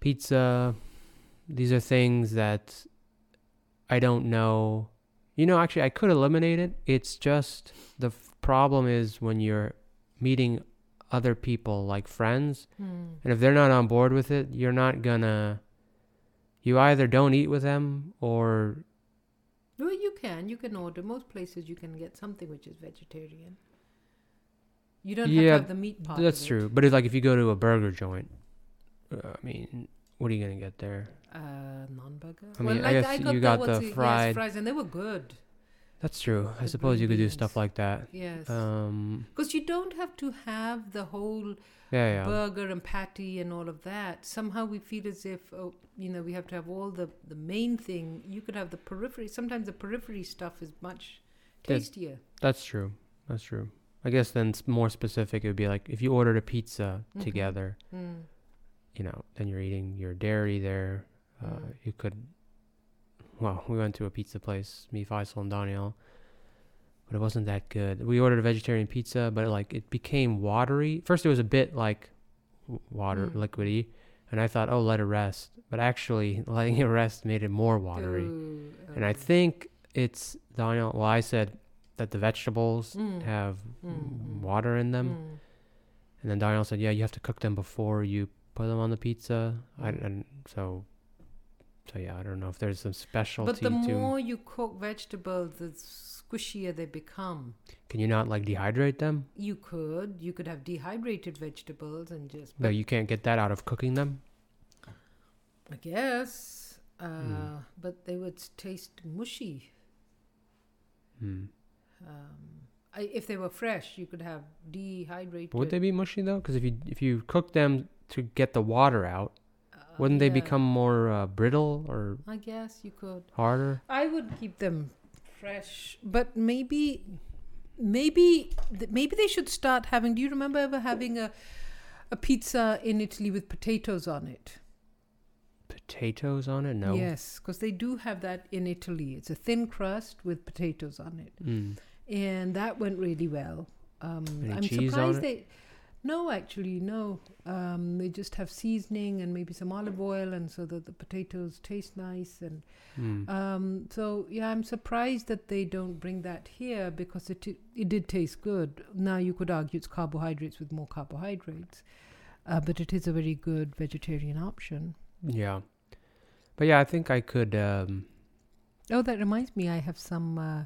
S1: pizza. These are things that I don't know. You know, actually, I could eliminate it. It's just the f- problem is when you're meeting other people, like friends,
S2: Hmm.
S1: and if they're not on board with it, you're not gonna. You either don't eat with them or
S2: Well, you can. You can order. Most places you can get something which is vegetarian. You don't have
S1: Yeah,
S2: to have the meat part.
S1: That's true. But it's like if you go to a burger joint, I mean, what are you gonna get there?
S2: Uh, non-burger.
S1: I mean,
S2: well,
S1: I guess
S2: I got
S1: you got the
S2: yes,
S1: fried-
S2: fries, and they were good.
S1: That's true. I suppose you could do stuff like that.
S2: Yes,
S1: Um,
S2: because you don't have to have the whole
S1: yeah, yeah,
S2: burger and patty and all of that. Somehow we feel as if, oh, you know, we have to have all the the main thing. You could have the periphery. Sometimes the periphery stuff is much tastier.
S1: that's true. That's true. I guess then more specific, it would be like if you ordered a pizza
S2: Mhm.
S1: together,
S2: Mm.
S1: You know, then you're eating your dairy there. Uh,
S2: Mm.
S1: You could. Well, we went to a pizza place, me, Faisal, and Daniel, but it wasn't that good. We ordered a vegetarian pizza, but like it became watery. First, it was a bit like water,
S2: Mm.
S1: liquidy, and I thought, oh, let it rest. But actually, letting it rest made it more watery.
S2: Ooh,
S1: And I think it's Daniel. Well, I said that the vegetables
S2: Mm.
S1: have
S2: Mm.
S1: water in them,
S2: Mm.
S1: and then Daniel said, yeah, you have to cook them before you put them on the pizza. I,
S2: Mm.
S1: and so, so yeah, I don't know if there's some specialty
S2: But the
S1: to.
S2: more you cook vegetables, the squishier they become.
S1: Can you not like dehydrate them?
S2: You could, you could have dehydrated vegetables and just.
S1: No, you can't get that out of cooking them.
S2: I guess, uh,
S1: Mm.
S2: but they would taste mushy.
S1: Hmm.
S2: Um, I, if they were fresh, you could have dehydrated.
S1: Would they be mushy though? Because if you if you cook them to get the water out, wouldn't they
S2: yeah,
S1: become more uh, brittle or
S2: I guess you could.
S1: harder?
S2: I would keep them fresh, but maybe, maybe, th- maybe they should start having. Do you remember ever having a, a pizza in Italy with potatoes on it?
S1: potatoes on it? No.
S2: Yes, because they do have that in Italy. It's a thin crust with potatoes on it,
S1: Mm.
S2: and that went really well. Um,
S1: Any
S2: I'm
S1: cheese on
S2: surprised
S1: it?
S2: they. No, actually, no. Um, they just have seasoning and maybe some olive oil, and so that the potatoes taste nice. And
S1: Mm.
S2: um, so, yeah, I'm surprised that they don't bring that here because it it did taste good. Now you could argue it's carbohydrates with more carbohydrates, uh, but it is a very good vegetarian option.
S1: yeah. But yeah, I think I could. Um,
S2: Oh, that reminds me. I have some. Uh,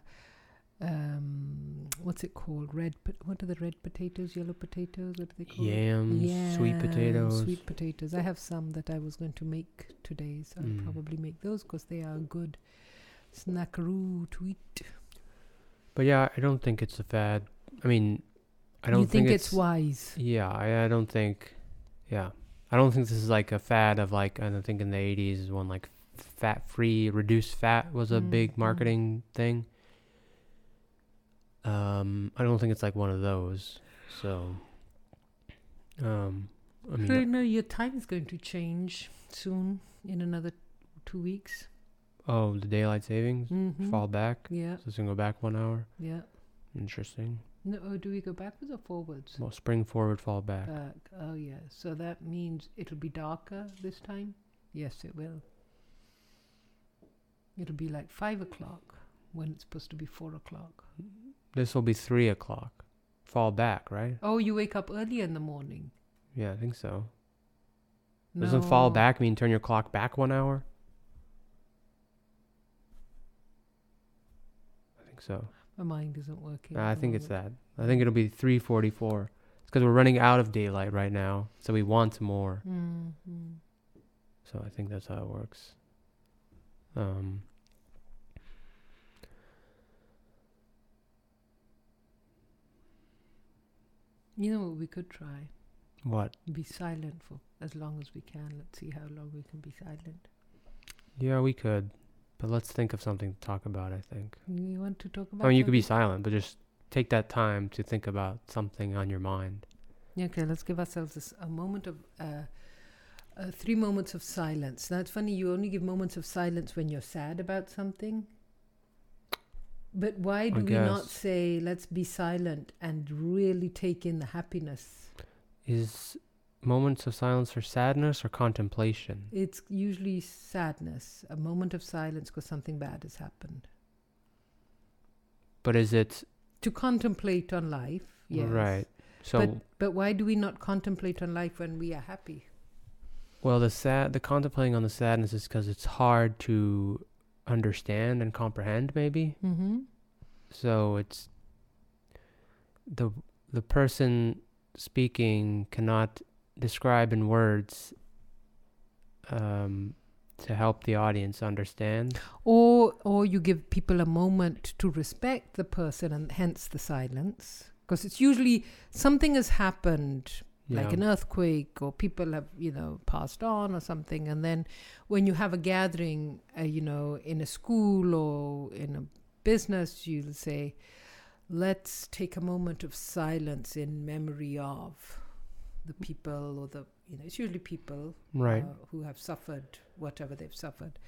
S2: um, what's it called? Red. Po- what are the red potatoes? Yellow potatoes? What are they called?
S1: yams, sweet potatoes.
S2: Sweet potatoes. I have some that I was going to make today, so
S1: Mm.
S2: I'll probably make those because they are good snackaroo to eat.
S1: But yeah, I don't think it's a fad. I mean, I don't
S2: you think,
S1: it's
S2: it's wise?
S1: Yeah, I, I don't think. Yeah, I don't think this is like a fad of like I don't think in the '80s is when like fat free, reduced fat was a
S2: Mm,
S1: big
S2: mm.
S1: marketing thing. Um, I don't think it's like one of those. So, um, I mean,
S2: I know your time is going to change soon in another two weeks.
S1: oh, the daylight savings
S2: Mm-hmm.
S1: fall back.
S2: Yeah,
S1: So it's gonna go back one hour.
S2: yeah.
S1: Interesting.
S2: No, oh, do we go backwards or forwards?
S1: Well, spring forward, fall back.
S2: Back. Oh, yeah. So that means it'll be darker this time? Yes, it will. It'll be like five o'clock when it's supposed to be four o'clock.
S1: This will be three o'clock. Fall back, right?
S2: Oh, you wake up early in the morning.
S1: Yeah, I think so. Doesn't fall back mean turn your clock back one hour? I think so.
S2: My mind isn't working.
S1: Nah, I think it's that. I think it'll be 3:44. It's because we're running out of daylight right now, so we want more.
S2: Mm, mm.
S1: So I think that's how it works. Um.
S2: You know what we could try?
S1: What?
S2: Be silent for as long as we can. Let's see how long we can be silent.
S1: Yeah, we could, but let's think of something to talk about. I think.
S2: You want to talk about
S1: I mean, you could be silent, but just take that time to think about something on your mind.
S2: Yeah, Okay, let's give ourselves this, a moment of uh, uh, three moments of silence. Now it's funny you only give moments of silence when you're sad about something. But why do we not say let's be silent and really take in the happiness?
S1: Is moments of silence for sadness or contemplation?
S2: It's usually sadness, a moment of silence because something bad has happened.
S1: But is it
S2: To contemplate on life, yes.
S1: right? So
S2: but but why do we not contemplate on life when we are happy?
S1: Well, the sad, the contemplating on the sadness is because it's hard to understand and comprehend, maybe.
S2: Mm-hmm.
S1: So it's the the person speaking cannot describe in words um, to help the audience understand.
S2: or or you give people a moment to respect the person and hence the silence because it's usually something has happened like an earthquake or people have you know passed on or something and then when you have a gathering uh, you know in a school or in a business you'll say let's take a moment of silence in memory of the people or the you know it's usually people
S1: right.
S2: uh, who have suffered whatever they've suffered.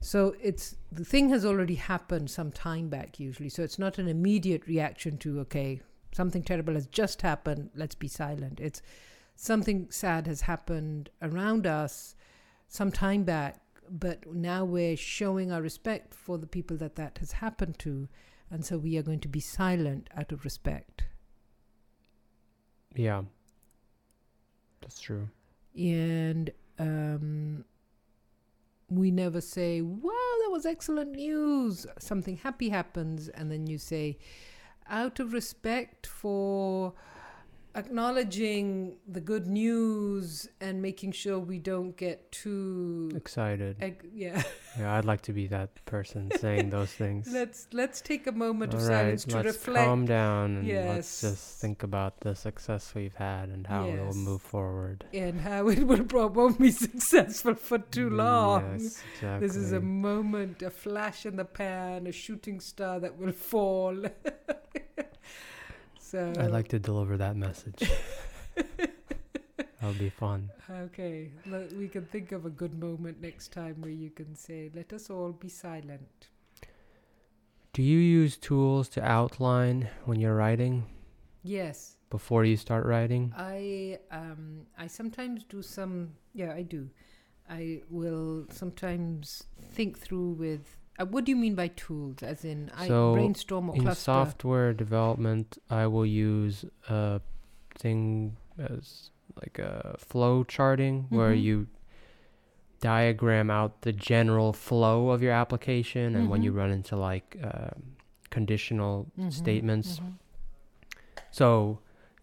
S2: So it's the thing has already happened some time back usually. So it's not an immediate reaction to okay, something terrible has just happened, let's be silent. It's something sad has happened around us some time back, but now we're showing our respect for the people that that has happened to, and so we are going to be silent out of respect.
S1: Yeah. That's true.
S2: and um, we never say, "Wow, that was excellent news." Something happy happens, and then you say, "Out of respect for acknowledging the good news and making sure we don't get too."
S1: Excited.
S2: Eg- yeah,
S1: Yeah, I'd like to be that person saying those things.
S2: let's let's take a moment of
S1: All right,
S2: silence to
S1: let's
S2: reflect.
S1: calm down and let's
S2: Yes.
S1: just think about the success we've had and how we'll move forward.
S2: and how it will probably be successful for too long.
S1: Yes, exactly.
S2: This is a moment, a flash in the pan, a shooting star that will fall. so
S1: I'd like to deliver that message. That would be fun.
S2: Okay, we can think of a good moment next time where you can say, "Let us all be silent."
S1: Do you use tools to outline when you're writing
S2: Yes,
S1: before you start writing?
S2: I um I sometimes do some. Yeah, I do. I will sometimes think through with. Uh, what do you mean by tools? As in, I
S1: So,
S2: brainstorm or
S1: In
S2: cluster.
S1: software development, I will use a thing as like a flow charting where
S2: Mhm.
S1: you diagram out the general flow of your application and when you
S2: Mhm.
S1: run into like um conditional
S2: Mhm,
S1: statements.
S2: mhm.
S1: So,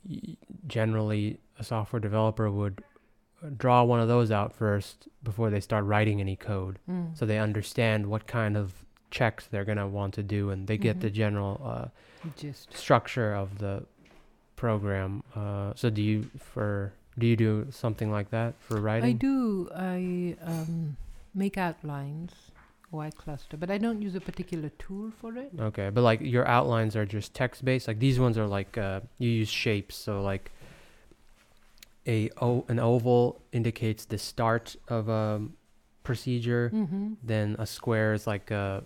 S1: y- generally, a software developer would uh, draw one of those out first before they start writing any code.
S2: Mm.
S1: So they understand what kind of checks they're going to want to do and they get the
S2: Mhm.
S1: general uh,
S2: Just
S1: structure of the program. Uh, so do you for do you do something like that for writing?
S2: I do. I um, make outlines or I cluster, but I don't use a particular tool for it.
S1: Okay, but like your outlines are just text based. Like these ones are like uh, you use shapes. So like a o- an oval indicates the start of a procedure.
S2: Mm-hmm.
S1: Then a square is like uh,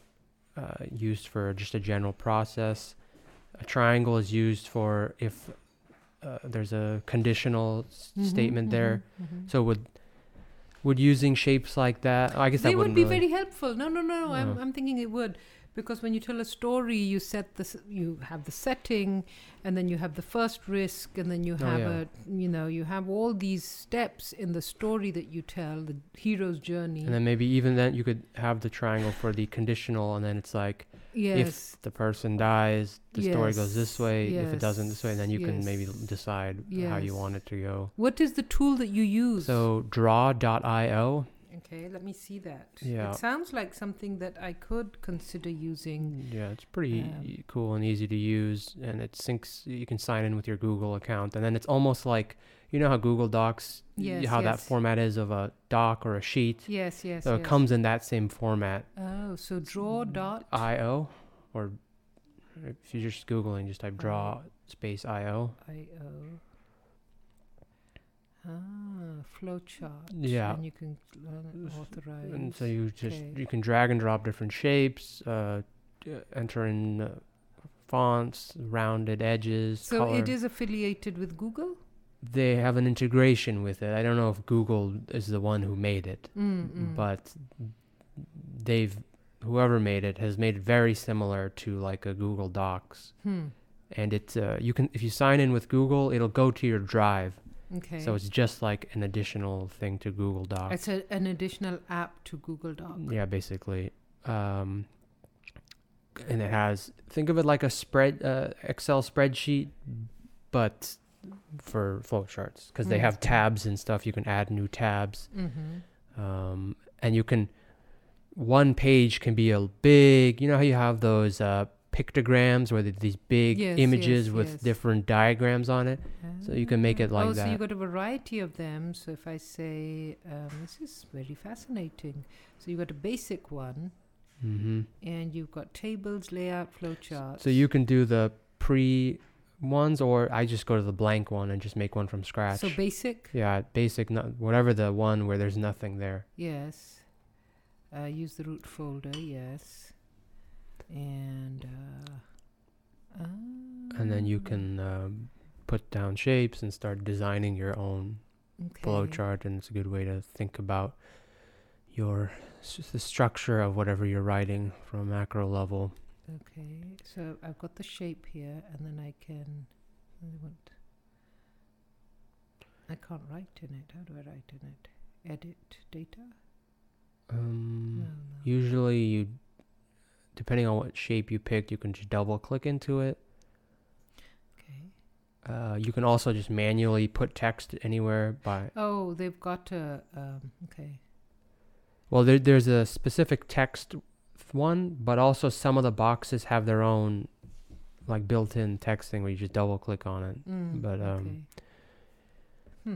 S1: uh, used for just a general process. A triangle is used for if uh, there's a conditional s-
S2: Mm-hmm,
S1: statement there. So would would using shapes like that? I guess
S2: they
S1: that
S2: would be
S1: really-
S2: very helpful. No, no, no, no. I'm,
S1: No.
S2: I'm thinking it would because when you tell a story, you set this, you have the setting, and then you have the first risk, and then you
S1: Oh,
S2: have
S1: yeah.
S2: a, you know, you have all these steps in the story that you tell, the hero's journey.
S1: And then maybe even then you could have the triangle for the conditional, and then it's like
S2: yes.
S1: if the person dies, the story goes this way Yes. If it doesn't this way, and then you can maybe
S2: yes,
S1: decide how you want it to go.
S2: what is the tool that you use?
S1: So draw.io.
S2: Okay, let me see that.
S1: Yeah.
S2: It sounds like something that I could consider using.
S1: Yeah, it's pretty
S2: Um,
S1: cool and easy to use, and it syncs. You can sign in with your Google account, and then it's almost like you know how Google Docs,
S2: Yes,
S1: how that format is of a doc or a sheet.
S2: Yes, yes.
S1: So
S2: yes.
S1: it comes in that same format.
S2: Oh, so draw dot.
S1: IO, or if you're just googling, just type draw
S2: Oh.
S1: space IO.
S2: I O. Ah, flowchart.
S1: Yeah.
S2: And you can uh, authorize.
S1: And so you just
S2: okay.
S1: you can drag and drop different shapes, uh, d- enter in uh, fonts, rounded edges.
S2: so
S1: color.
S2: it is affiliated with Google.
S1: They have an integration with it. I don't know if Google is the one who made it,
S2: Mm, mm.
S1: but they've whoever made it has made it very similar to like a Google Docs.
S2: Hmm.
S1: And it's uh, you can if you sign in with Google, it'll go to your drive.
S2: Okay.
S1: So it's just like an additional thing to Google Docs.
S2: it's a, an additional app to Google Docs.
S1: Yeah, basically. Um, and it has think of it like a spread uh, Excel spreadsheet, but for flowcharts because they
S2: Mm.
S1: have tabs and stuff. You can add new tabs,
S2: Mm-hmm.
S1: um, and you can. One page can be a big. You know how you have those uh, pictograms or there's these big
S2: Yes,
S1: images
S2: yes,
S1: with
S2: yes.
S1: different diagrams on it. So you can make it like
S2: oh, so
S1: that.
S2: you got a variety of them. So if I say, um, this is very fascinating. So you got a basic one,
S1: hmm
S2: and you've got tables, layout, flowcharts.
S1: So you can do the pre ones, or I just go to the blank one and just make one from scratch.
S2: So basic,
S1: yeah, basic, not, whatever the one where there's nothing there.
S2: yes. Uh, use the root folder, yes. And uh,
S1: And then you can um, put down shapes and start designing your own
S2: okay.
S1: flowchart, and it's a good way to think about your s- the structure of whatever you're writing from a macro level.
S2: Okay, so I've got the shape here, and then I can. I can't write in it. How do I write in it? Edit data.
S1: Um,
S2: No, no.
S1: Usually, you, depending on what shape you picked, you can just double click into it.
S2: Okay.
S1: Uh, you can also just manually put text anywhere by.
S2: Oh, they've got a. Um, okay.
S1: Well, there, there's a specific text one, but also some of the boxes have their own, like built-in texting where you just double click on it.
S2: Mm,
S1: But, um,
S2: okay. Hmm.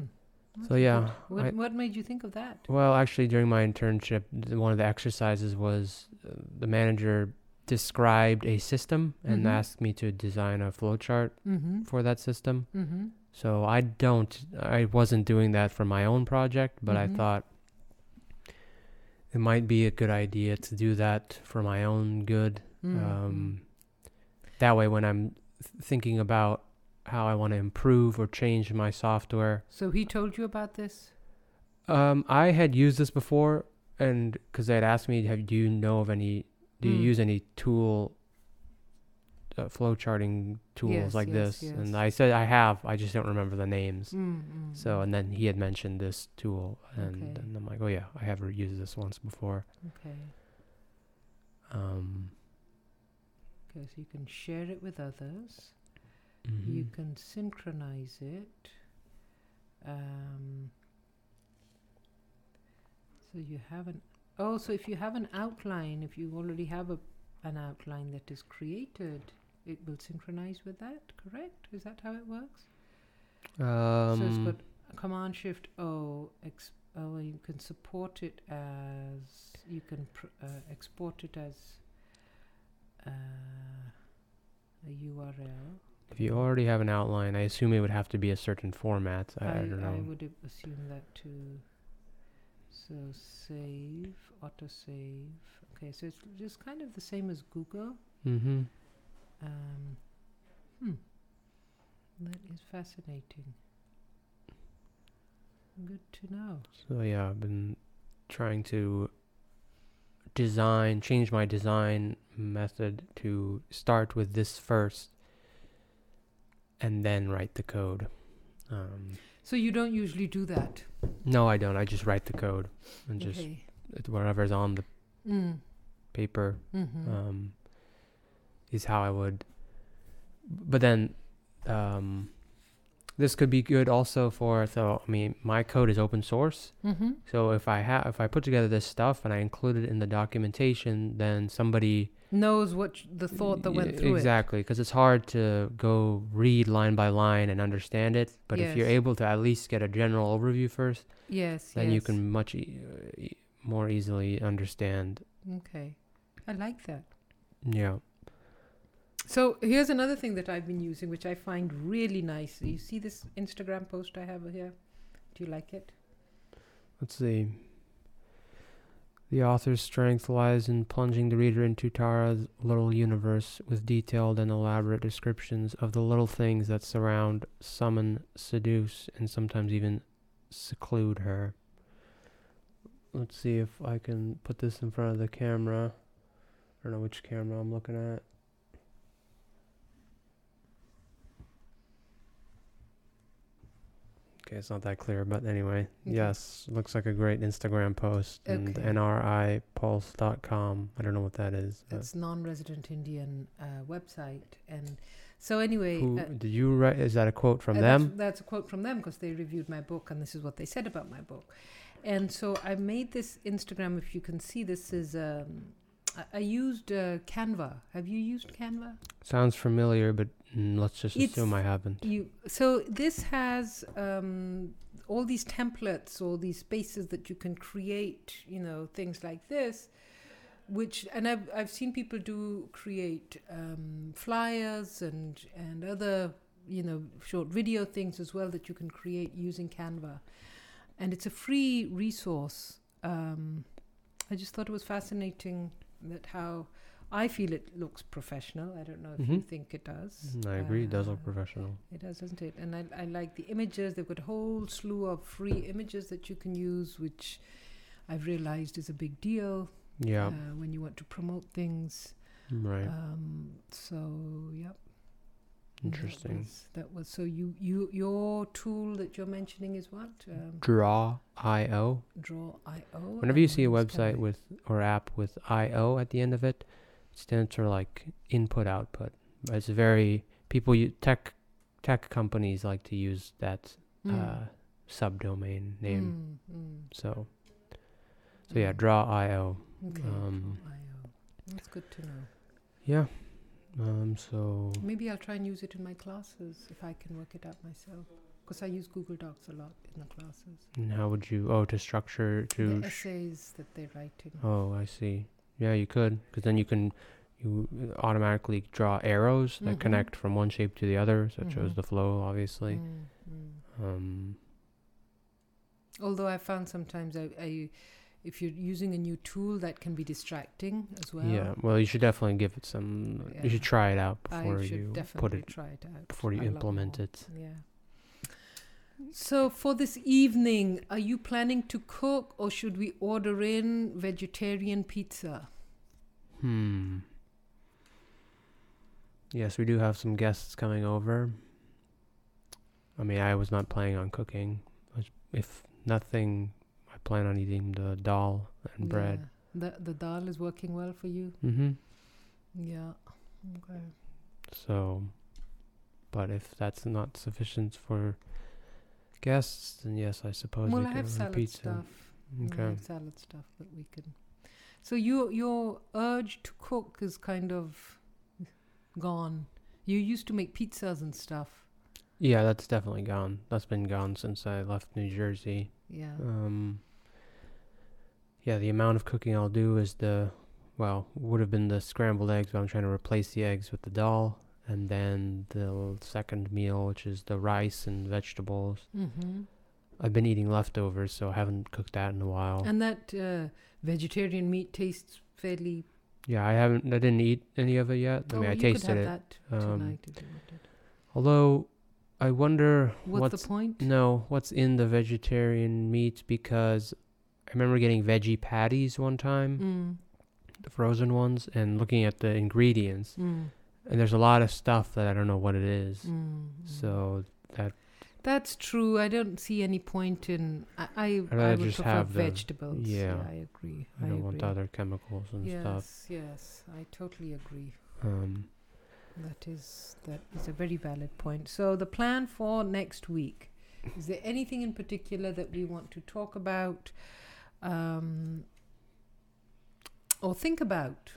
S1: So yeah,
S2: good. What,
S1: I-
S2: what made you think of that?
S1: Well, actually, during my internship, one of the exercises was uh, the manager described a system and
S2: Mhm.
S1: asked me to design a flowchart
S2: Mm-hmm.
S1: for that system.
S2: Mm-hmm.
S1: So I don't, I wasn't doing that for my own project, but. I thought it might be a good idea to do that for my own good.
S2: Mm-hmm.
S1: Um, that way, when I'm thinking about how I want to improve or change my software,
S2: so he told you about this?
S1: um, I had used this before, and because they had asked me, "Have do you know of any? Do you
S2: Mm.
S1: use any tool?" Uh, flow charting tools
S2: Yes,
S1: like
S2: yes,
S1: this
S2: yes.
S1: and i said i have i just don't remember the names
S2: Mm-hmm.
S1: So, and then he had mentioned this tool, and,
S2: Okay.
S1: and I'm like, oh yeah, I have used this once before.
S2: okay.
S1: Um,
S2: Okay, so you can share it with others.
S1: Mhm.
S2: You can synchronize it. Um, so you have an oh, so if you have an outline, if you already have a an outline that is created, it will synchronize with that. Correct? Is that how it works? so it's
S1: um,
S2: got Command Shift O. Ex- oh, you can support it as you can pr- uh, export it as uh, a URL.
S1: If you already have an outline, I assume it would have to be a certain format. I, I
S2: I,
S1: don't know.
S2: I would assume that too. So save, auto save. Okay, so it's just kind of the same as Google.
S1: mm-hmm.
S2: Um, hmm. That is fascinating. Good to know.
S1: So yeah, I've been trying to design, change my design method to start with this first, and then write the code. Um,
S2: So you don't usually do that.
S1: no, I don't. I just write the code and just
S2: okay.
S1: whatever's on the
S2: Mm.
S1: paper
S2: Mm-hmm.
S1: um, is how I would. But then, um, this could be good also for. So I mean, my code is open source.
S2: mm-hmm.
S1: So if I have, if I put together this stuff and I include it in the documentation, then somebody
S2: Knows what the thought that went through
S1: exactly because it's hard to go read line by line and understand it. But if you're able to at least get a general overview first.
S2: Yes.
S1: then you can much e- more easily understand.
S2: Okay. I like that.
S1: Yeah.
S2: So here's another thing that I've been using, which I find really nice. You see this Instagram post I have here? Do you like it?
S1: Let's see. The author's strength lies in plunging the reader into Tara's little universe with detailed and elaborate descriptions of the little things that surround, summon, seduce, and sometimes even seclude her. Let's see if I can put this in front of the camera. I don't know which camera I'm looking at. Okay, it's not that clear, but anyway,
S2: Okay.
S1: yes, looks like a great Instagram post and
S2: Okay.
S1: nripulse.com. I don't know what that is.
S2: It's non-resident Indian uh, website, and so anyway,
S1: who
S2: uh,
S1: did you write? Is that a quote from
S2: uh,
S1: them?
S2: That's, that's a quote from them because they reviewed my book, and this is what they said about my book. And so I made this Instagram. If you can see, this is um, I, used uh, Canva. Have you used Canva?
S1: Sounds familiar, but mm, let's just assume I haven't.
S2: You so this has um, all these templates, all these spaces that you can create. You know things like this, which and I've I've seen people do create um, flyers and and other you know short video things as well that you can create using Canva, and it's a free resource. Um, I just thought it was fascinating that how I feel it looks professional. I don't know if you
S1: Mhm.
S2: think it does.
S1: Mm, I agree. It does look
S2: Uh,
S1: professional.
S2: it does, doesn't it? And I, I like the images. They've got a whole slew of free images that you can use, which I've realized is a big deal
S1: Yeah.
S2: uh, when you want to promote things.
S1: right.
S2: Um, so, yep. That
S1: Interesting.
S2: was- That was, so. You, you, your tool that you're mentioning is what? Um,
S1: Draw.io.
S2: Draw IO.
S1: Whenever you see a
S2: what else can
S1: website with or app with IO at the end of it, it stands for like input output. It's very people you tech tech companies like to use that
S2: Mm,
S1: uh, subdomain name.
S2: mm, mm,
S1: So so yeah,
S2: mm.
S1: Draw.io.
S2: Okay.
S1: um,
S2: Draw IO. That's good to know.
S1: Yeah. Um. So
S2: Maybe I'll try and use it in my classes if I can work it out myself. Because I use Google Docs a lot in the classes.
S1: and how would you? Oh, to structure to.
S2: the essays that they're writing.
S1: oh, I see. Yeah, you could, because then you can you automatically draw arrows that
S2: Mhm.
S1: connect from one shape to the other, so it shows
S2: Mhm.
S1: the flow, obviously.
S2: Mm, mm.
S1: Um,
S2: Although I found sometimes I, I, if you're using a new tool, that can be distracting as well.
S1: yeah, well, you should definitely give it some. You should try it out before you put it
S2: try it out
S1: before you
S2: lot
S1: implement it.
S2: Yeah. So for this evening, are you planning to cook or should we order in vegetarian pizza?
S1: Hmm. Yes, we do have some guests coming over. I mean, I was not planning on cooking. If nothing, I plan on eating the dal and bread.
S2: Yeah. The the dal is working well for you.
S1: Mm-hmm.
S2: Yeah. Okay.
S1: So, but if that's not sufficient for guests, then yes, I suppose
S2: well,
S1: we
S2: I
S1: can
S2: have
S1: order
S2: salad
S1: pizza.
S2: stuff. I
S1: Okay.
S2: have salad stuff that we can. So your your urge to cook is kind of gone. You used to make pizzas and stuff.
S1: Yeah, that's definitely gone. That's been gone since I left New Jersey.
S2: Yeah.
S1: Um, yeah, the amount of cooking I'll do is the, well, would have been the scrambled eggs, but I'm trying to replace the eggs with the dal. And then the second meal, which is the rice and vegetables.
S2: Mm-hmm.
S1: I've been eating leftovers, so I haven't cooked that in a while.
S2: And that uh, vegetarian meat tastes fairly.
S1: yeah, I haven't, I didn't eat any of it yet. I
S2: oh,
S1: mean, I
S2: you
S1: tasted
S2: could
S1: it. um,
S2: tonight if you wanted.
S1: Although, I wonder
S2: What's,
S1: what's
S2: the point?
S1: No, what's in the vegetarian meat? Because I remember getting veggie patties one time,
S2: Mm,
S1: the frozen ones, and looking at the ingredients,
S2: mm,
S1: and there's a lot of stuff that I don't know what it is.
S2: mm.
S1: So that
S2: That's true. I don't see any point in. I I,
S1: I'd
S2: I would
S1: just
S2: prefer
S1: have the-
S2: vegetables.
S1: yeah.
S2: I agree.
S1: I don't want other chemicals and
S2: yes,
S1: stuff.
S2: yes, I totally agree.
S1: Um,
S2: That is that is a very valid point. So the plan for next week is there anything in particular that we want to talk about, um, or think about?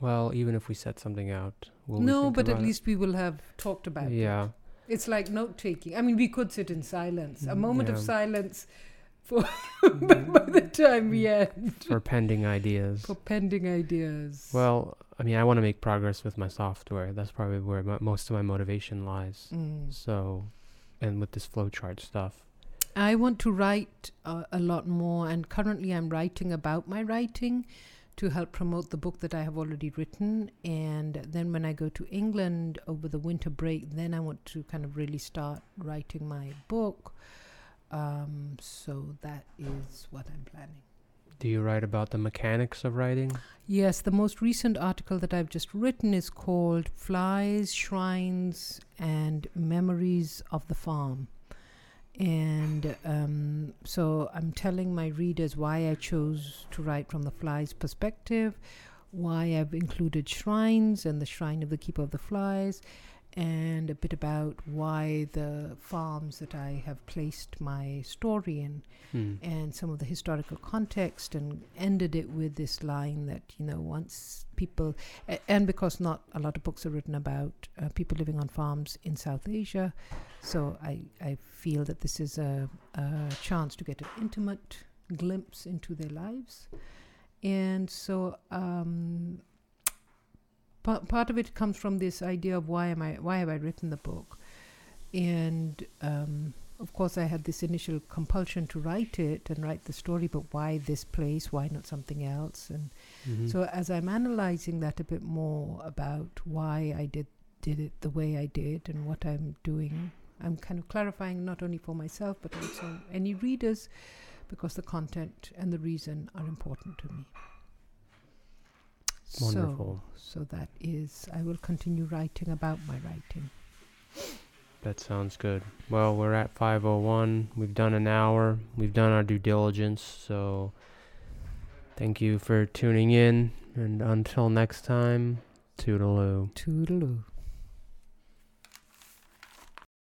S1: well, even if we set something out, will we
S2: no,
S1: think
S2: but at
S1: it?
S2: least we will have talked about it.
S1: yeah.
S2: It's like note taking. I mean, we could sit in silence. A
S1: Mm,
S2: moment of silence for by the time we end
S1: For pending ideas.
S2: for pending ideas.
S1: Well, I mean, I want to make progress with my software. That's probably where mo most of my motivation lies.
S2: Mm.
S1: So, and with this flowchart stuff.
S2: I want to write uh, a lot more, and currently I'm writing about my writing to help promote the book that I have already written. And then when I go to England over the winter break, then I want to kind of really start writing my book. Um, so that is what I'm planning.
S1: Do you write about the mechanics of writing?
S2: Yes, the most recent article that I've just written is called Flies, Shrines, and Memories of the Farm. And um, so I'm telling my readers why I chose to write from the fly's perspective, why I've included shrines and the shrine of the keeper of the flies, and a bit about why the farms that I have placed my story in
S1: Hmm.
S2: and some of the historical context and ended it with this line that you know once people a- and because not a lot of books are written about uh, people living on farms in south asia so i i feel that this is a, a chance to get an intimate glimpse into their lives and so um part, part of it comes from this idea of why am i why have i written the book and um of course, I had this initial compulsion to write it and write the story, but why this place? Why not something else? And
S1: Mhm.
S2: so, as I'm analyzing that a bit more about why I did did it the way I did and what I'm doing, I'm kind of clarifying not only for myself but also any readers, because the content and the reason are important to me.
S1: Wonderful.
S2: So, so that is, I will continue writing about my writing.
S1: That sounds good. Well, we're at 501. We've done an hour. We've done our due diligence. So thank you for tuning in. And until next time, toodaloo.
S2: Toodaloo.